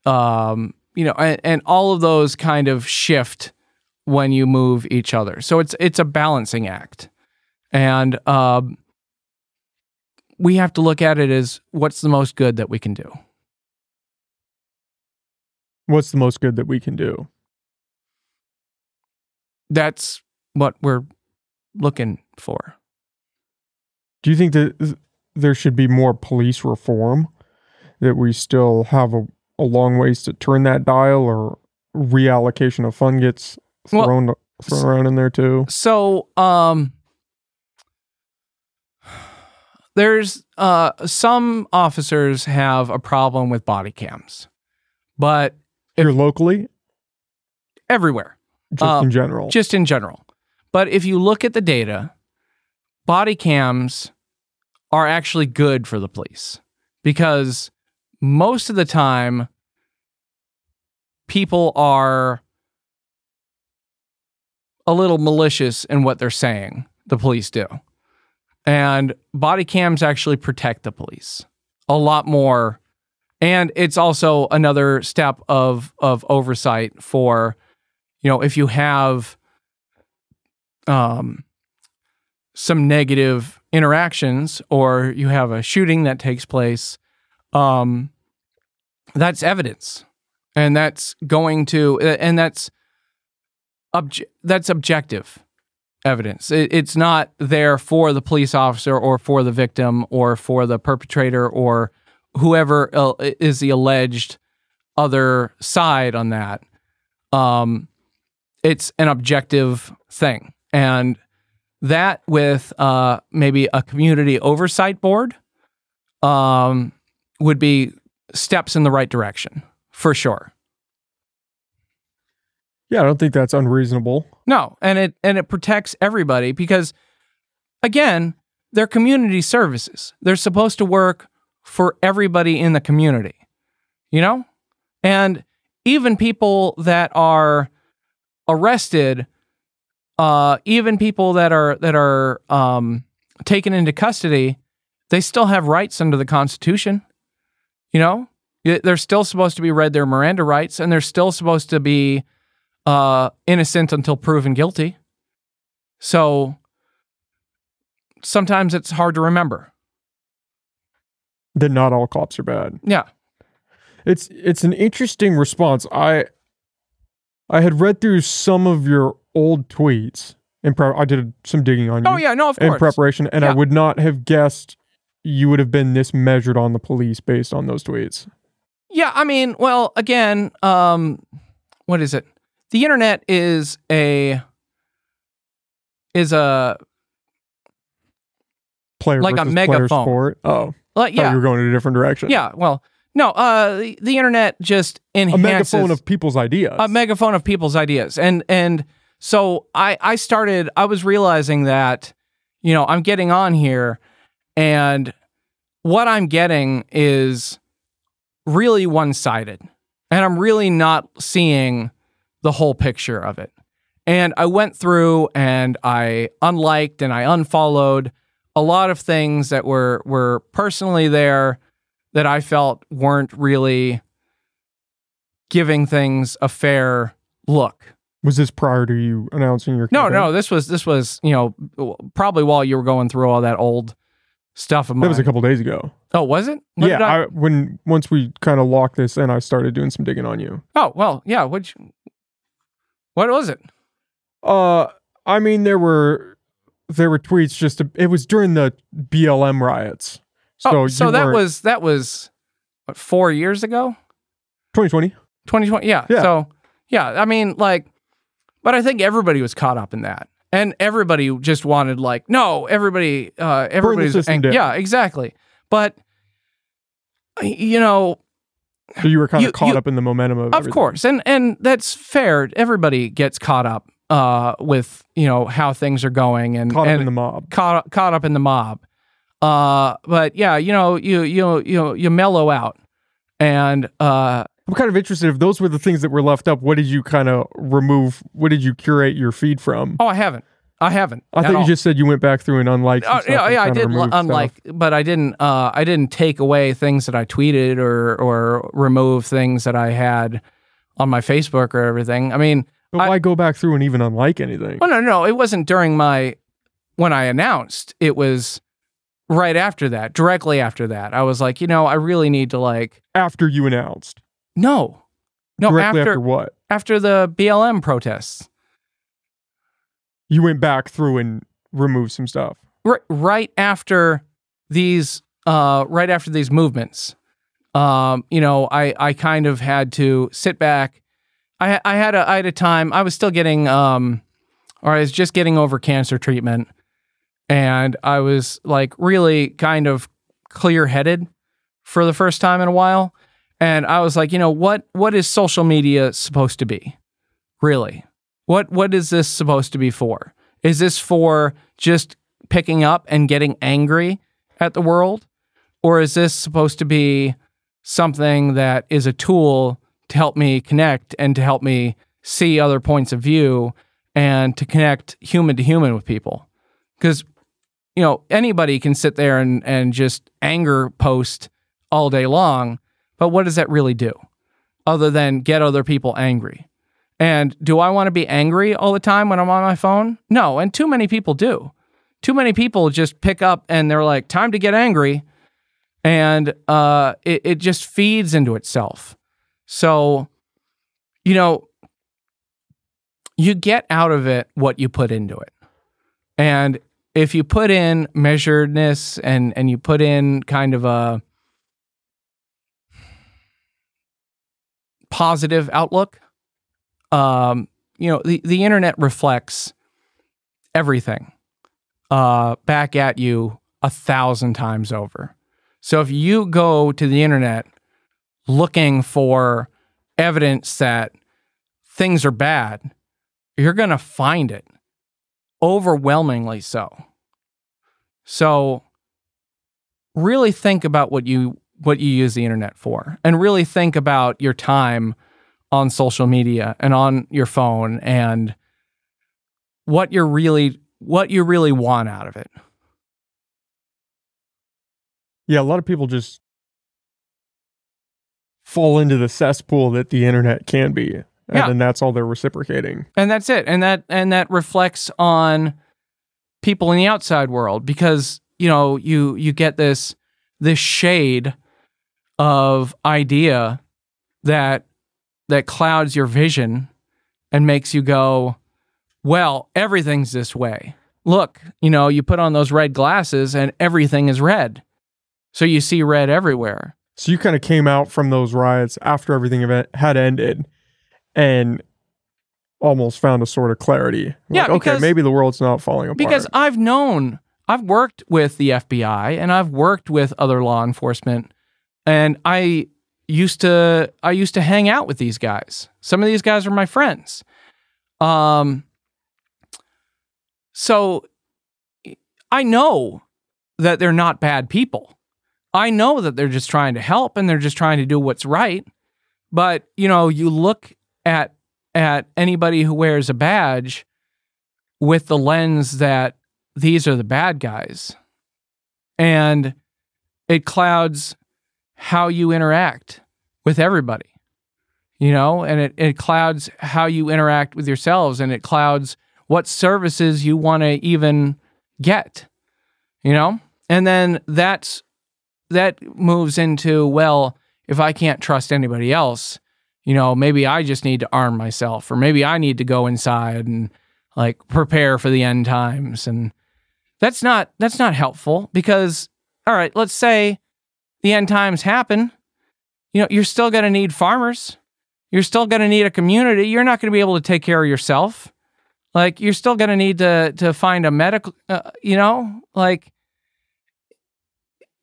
um, you know, and, and all of those kind of shift when you move each other. So it's it's a balancing act, and um, we have to look at it as what's the most good that we can do. What's the most good that we can do? That's what we're looking for. Do you think that there should be more police reform? That we still have a, a long ways to turn that dial, or reallocation of fund gets Well, thrown thrown around in there too? So, um, there's uh, some officers have a problem with body cams, but If- Here locally, everywhere, just Uh, in general. just in general. But if you look at the data, body cams are actually good for the police because most of the time, people are a little malicious in what they're saying, the police do. And body cams actually protect the police a lot more. And it's also another step of of oversight for, you know, if you have um some negative interactions or you have a shooting that takes place, um, that's evidence. And that's going to and that's obj- that's objective evidence. It, it's not there for the police officer or for the victim or for the perpetrator or whoever is the alleged other side on that. Um, it's an objective thing, and that with uh, maybe a community oversight board um, would be steps in the right direction for sure. yeah, I don't think that's unreasonable. No, and it and it protects everybody because again, they're community services. They're supposed to work for everybody in the community. You know? And even people that are arrested, uh, even people that are that are um, taken into custody, they still have rights under the Constitution. You know, they're still supposed to be read their Miranda rights, and they're still supposed to be uh, innocent until proven guilty. So sometimes it's hard to remember. That not all cops are bad. Yeah. It's it's an interesting response. I I had read through some of your old tweets in pre- I did some digging on you Oh yeah, no, of course. in preparation, and I would not have guessed you would have been this measured on the police based on those tweets. Yeah, I mean, well, again, um, what is it? The internet is a is a Player Like a megaphone. sport. Oh, like yeah. yeah, you were going in a different direction. yeah. Well, no, uh, the, the internet just enhances a megaphone of people's ideas. a megaphone of people's ideas, and and so I I started I was realizing that you know I'm getting on here, and what I'm getting is really one sided, and I'm really not seeing the whole picture of it. And I went through and I unliked and I unfollowed a lot of things that were were personally there that I felt weren't really giving things a fair look. Was this prior to you announcing your? No, campaign? no, this was this was, you know, probably while you were going through all that old stuff of mine. That was a couple days ago. oh, was it? What yeah, I- I, when once we kind of locked this in, I started doing some digging on you. oh, well, yeah, which what was it? Uh, I mean, there were there were tweets just. To, it was during the BLM riots. So oh, so that was that was what, 4 years ago? 2020. 2020 yeah. Yeah. so yeah i mean like but i think everybody was caught up in that and everybody just wanted like no everybody uh everybody's ang- yeah exactly but you know So you were kind You- of caught you- up in the momentum of. of everything. course and and that's fair everybody gets caught up uh with you know how things are going and caught and up in the mob. caught caught up in the mob. Uh, but yeah, you know, you you you you mellow out, and uh, I'm kind of interested if those were the things that were left up. What did you kind of remove? What did you curate your feed from? oh, I haven't, I haven't. I thought all. you just said you went back through and unliked. Oh, yeah, yeah, I did. removed stuff. Unlike, but I didn't. Uh, I didn't take away things that I tweeted or or remove things that I had on my Facebook or everything. I mean, But I- why go back through and even unlike anything? oh no, no, it wasn't during my when I announced. It was right after that, directly after that. I was like, you know, I really need to like, After you announced, no, no, directly after, after what? after the BLM protests. You went back through and removed some stuff. right, right after these uh right after these movements um you know i i kind of had to sit back i i had a i had a time i was still getting um or i was just getting over cancer treatment and i was like really kind of clear-headed for the first time in a while and i was like you know what what is social media supposed to be really what what is this supposed to be for is this for just picking up and getting angry at the world? Or is this supposed to be something that is a tool to help me connect and to help me see other points of view and to connect human to human with people? Because, you know, anybody can sit there and, and just anger post all day long, but what does that really do other than get other people angry? And do I want to be angry all the time when I'm on my phone? No, and too many people do too many people just pick up and they're like, time to get angry. And uh, it, it just feeds into itself. So, you know, you get out of it what you put into it. And if you put in measuredness and, and you put in kind of a positive outlook, um, you know, the, the internet reflects everything uh, back at you a thousand times over. So if you go to the internet looking for evidence that things are bad, you're going to find it overwhelmingly so. So really think about what you what you use the internet for and really think about your time on social media and on your phone and what you're really what you really want out of it. Yeah, a lot of people just fall into the cesspool that the internet can be. And Yeah. then that's all they're reciprocating. and that's it and that and that reflects on people in the outside world because you know you you get this this shade of idea that that clouds your vision and makes you go well everything's this way look you know you put on those red glasses and everything is red so you see red everywhere So you kind of came out from those riots after everything event had ended and almost found a sort of clarity. Yeah, Like, okay, maybe the world's not falling apart. Because I've known, I've worked with the FBI and I've worked with other law enforcement, and I used to, I used to hang out with these guys. Some of these guys are my friends. Um, so I know that they're not bad people. I know that they're just trying to help and they're just trying to do what's right. But you know, you look at at anybody who wears a badge with the lens that these are the bad guys. And it clouds how you interact with everybody, you know, and it, it clouds how you interact with yourselves and it clouds what services you want to even get, you know? And then that's that moves into, well, if I can't trust anybody else, you know, maybe I just need to arm myself, or maybe I need to go inside and like prepare for the end times and that's not that's not helpful because all right let's say the end times happen. You know you're still going to need farmers. You're still going to need a community. You're not going to be able to take care of yourself. Like you're still going to need to to find a medical uh, you know? Like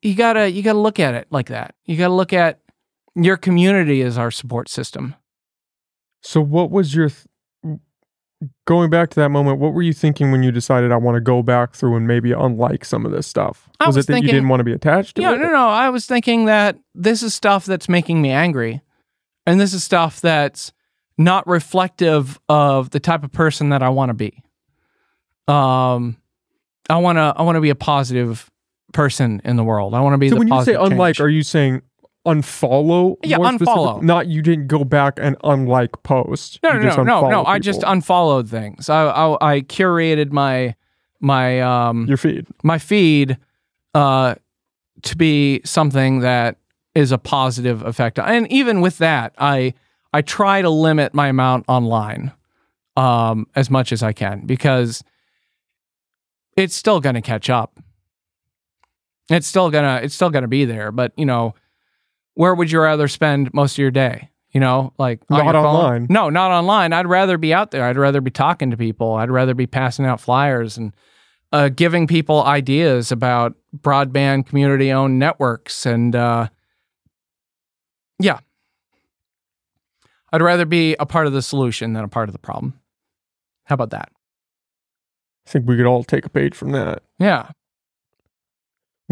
you got to you got to look at it like that. You got to look at your community as our support system. So what was your th- going back to that moment, what were you thinking when you decided I want to go back through and maybe unlike some of this stuff? I was, was it that thinking- you didn't want to be attached to Yeah, it? no, no. No. I was thinking that this is stuff that's making me angry. And this is stuff that's not reflective of the type of person that I want to be. Um I want to I want to be a positive person in the world. I want to be So the when you say unlike, change. are you saying unfollow? Yeah, unfollow. Not you didn't go back and unlike post. No, no, no, no, no. I just unfollowed things. I, I I curated my my um your feed. my feed uh, to be something that is a positive effect. And even with that, I I try to limit my amount online um, as much as I can because it's still going to catch up. It's still gonna it's still gonna be there. But you know, where would you rather spend most of your day? You know, like on Not online. No, not online. I'd rather be out there. I'd rather be talking to people. I'd rather be passing out flyers and uh, giving people ideas about broadband community owned networks. And uh, yeah, I'd rather be a part of the solution than a part of the problem. How about that? I think we could all take a page from that. Yeah.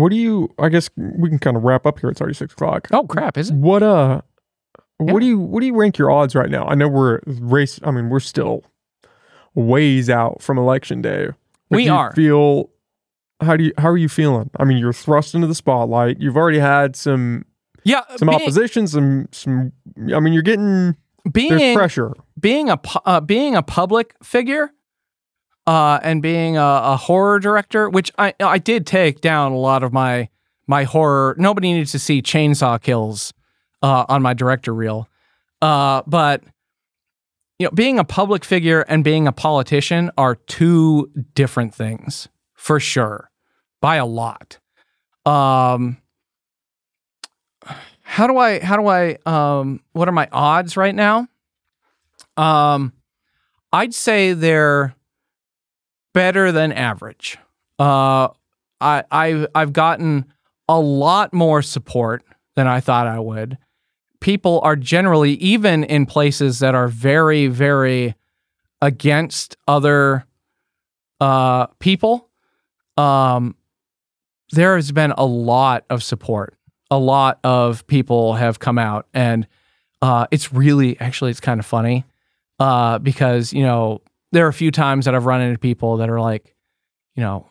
What do you? I guess we can kind of wrap up here. It's already six o'clock. Oh, crap. Is it? What uh? Yeah. What do you? What do you rank your odds right now? I know we're race. I mean, we're still ways out from election day. But We do you are. Feel. How do you? How are you feeling? I mean, you're thrust into the spotlight. You've already had some Yeah. some being, opposition. Some some. I mean, you're getting being, pressure. being a uh, being a public figure uh, and being a, a horror director, which I I did take down a lot of my my horror. Nobody needs to see chainsaw kills uh, on my director reel, uh, but you know, being a public figure and being a politician are two different things for sure, by a lot. Um, how do I how do I um what are my odds right now? Um I'd say they're better than average. Uh I I I've gotten a lot more support than I thought I would. People are generally even in places that are very very against other uh people um there has been a lot of support a lot of people have come out, and uh, it's really actually it's kind of funny uh, because you know there are a few times that I've run into people that are like, you know,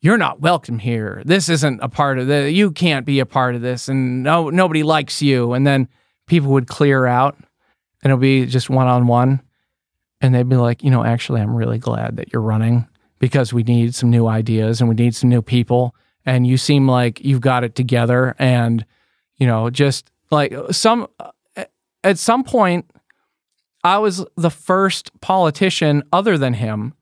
you're not welcome here. This isn't a part of the. You can't be a part of this, and no nobody likes you. And then people would clear out, and it'll be just one on one, and they'd be like, you know, actually, I'm really glad that you're running because we need some new ideas and we need some new people. And you seem like you've got it together, and you know, just like uh, some uh, at some point, I was the first politician other than him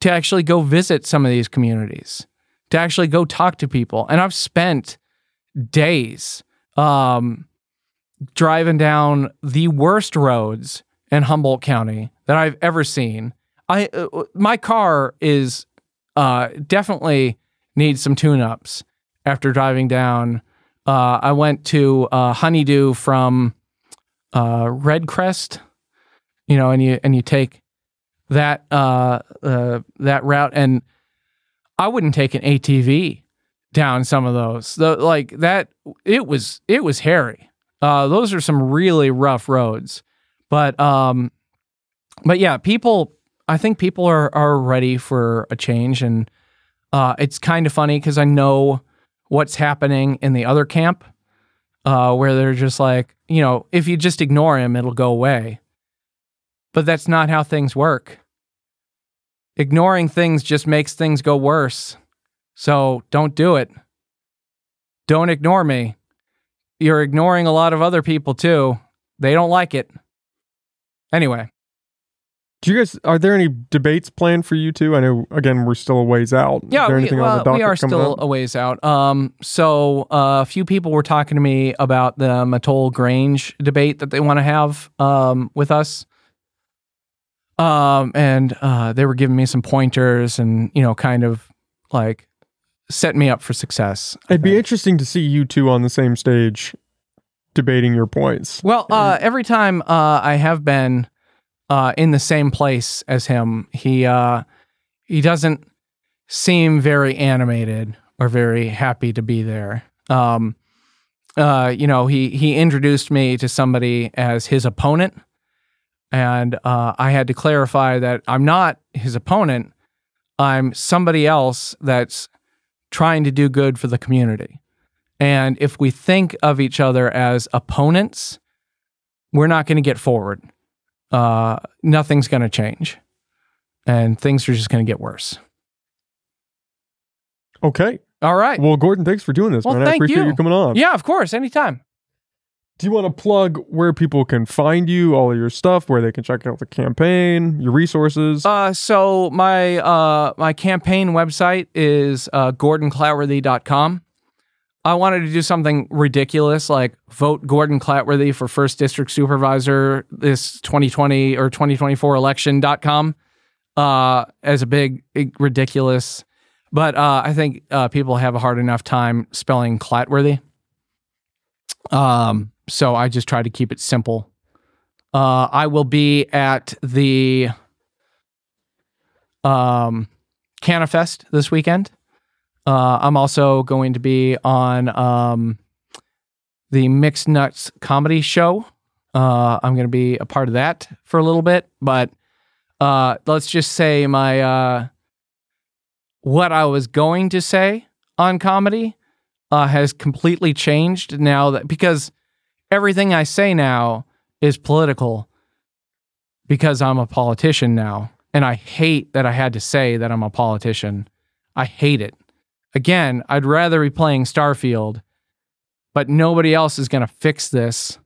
to actually go visit some of these communities, to actually go talk to people. And I've spent days um, driving down the worst roads in Humboldt County that I've ever seen. I uh, my car is uh, definitely needs some tune-ups after driving down. Uh, I went to uh, Honeydew from uh, Redcrest, you know, and you and you take that uh, uh, that route, and I wouldn't take an ATV down some of those. The, like that, it was it was hairy. Uh, those are some really rough roads, but um, but yeah, people. I think people are are ready for a change, and uh, it's kind of funny because I know what's happening in the other camp, uh, where they're just like, you know, if you just ignore him, it'll go away. But that's not how things work. Ignoring things just makes things go worse. So don't do it. Don't ignore me. You're ignoring a lot of other people too. They don't like it. Anyway, Do you guys are there any debates planned for you two? I know again we're still a ways out. Yeah, we, the we are still up? a ways out. Um, so uh, a few people were talking to me about the Mattole Grange debate that they want to have um, with us. Um, and uh, they were giving me some pointers and you know, kind of like set me up for success. I It'd be interesting to see you two on the same stage debating your points. Well, uh, every time uh, I have been uh, in the same place as him, he uh, he doesn't seem very animated or very happy to be there. Um, uh, you know, he he introduced me to somebody as his opponent, and uh, I had to clarify that I'm not his opponent. I'm somebody else that's trying to do good for the community. And if we think of each other as opponents, we're not going to get forward. Uh, nothing's going to change. And things are just going to get worse. Okay. All right. Well, Gordon, thanks for doing this, Well, man. I appreciate you. you coming on. Yeah, of course. Anytime. Do you want to plug where people can find you, all of your stuff, where they can check out the campaign, your resources? Uh, so my uh, my campaign website is uh, gordonclatworthy.com. I wanted to do something ridiculous like vote Gordon Clatworthy for first district supervisor this 2020 or 2024 election.com uh, as a big, big ridiculous. But uh, I think uh, people have a hard enough time spelling Clatworthy. Um, so I just try to keep it simple. Uh, I will be at the um, Cannifest this weekend. Uh, I'm also going to be on um, the Mixed Nuts comedy show. Uh, I'm going to be a part of that for a little bit, but uh, let's just say my uh, what I was going to say on comedy uh, has completely changed now that because everything I say now is political because I'm a politician now. And I hate that I had to say that I'm a politician. I hate it. Again, I'd rather be playing Starfield, but nobody else is going to fix this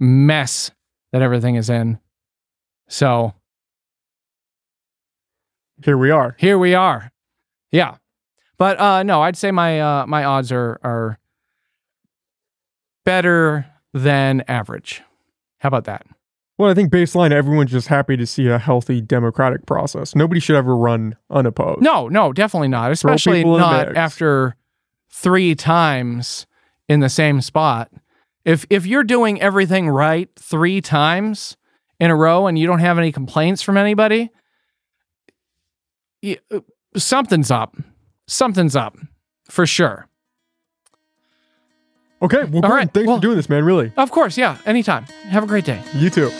mess that everything is in. So Here we are. here we are. Yeah. But uh no, I'd say my uh my odds are are better than average. How about that? Well, I think baseline, everyone's just happy to see a healthy democratic process. Nobody should ever run unopposed. No, no, definitely not. Especially people in the not after three times in the same spot. If if you're doing everything right three times in a row and you don't have any complaints from anybody, uh, something's up. Something's up for sure. Okay. Well, Gordon, right, thanks well- for doing this, man. Really. Of course, yeah. Anytime. Have a great day. You too.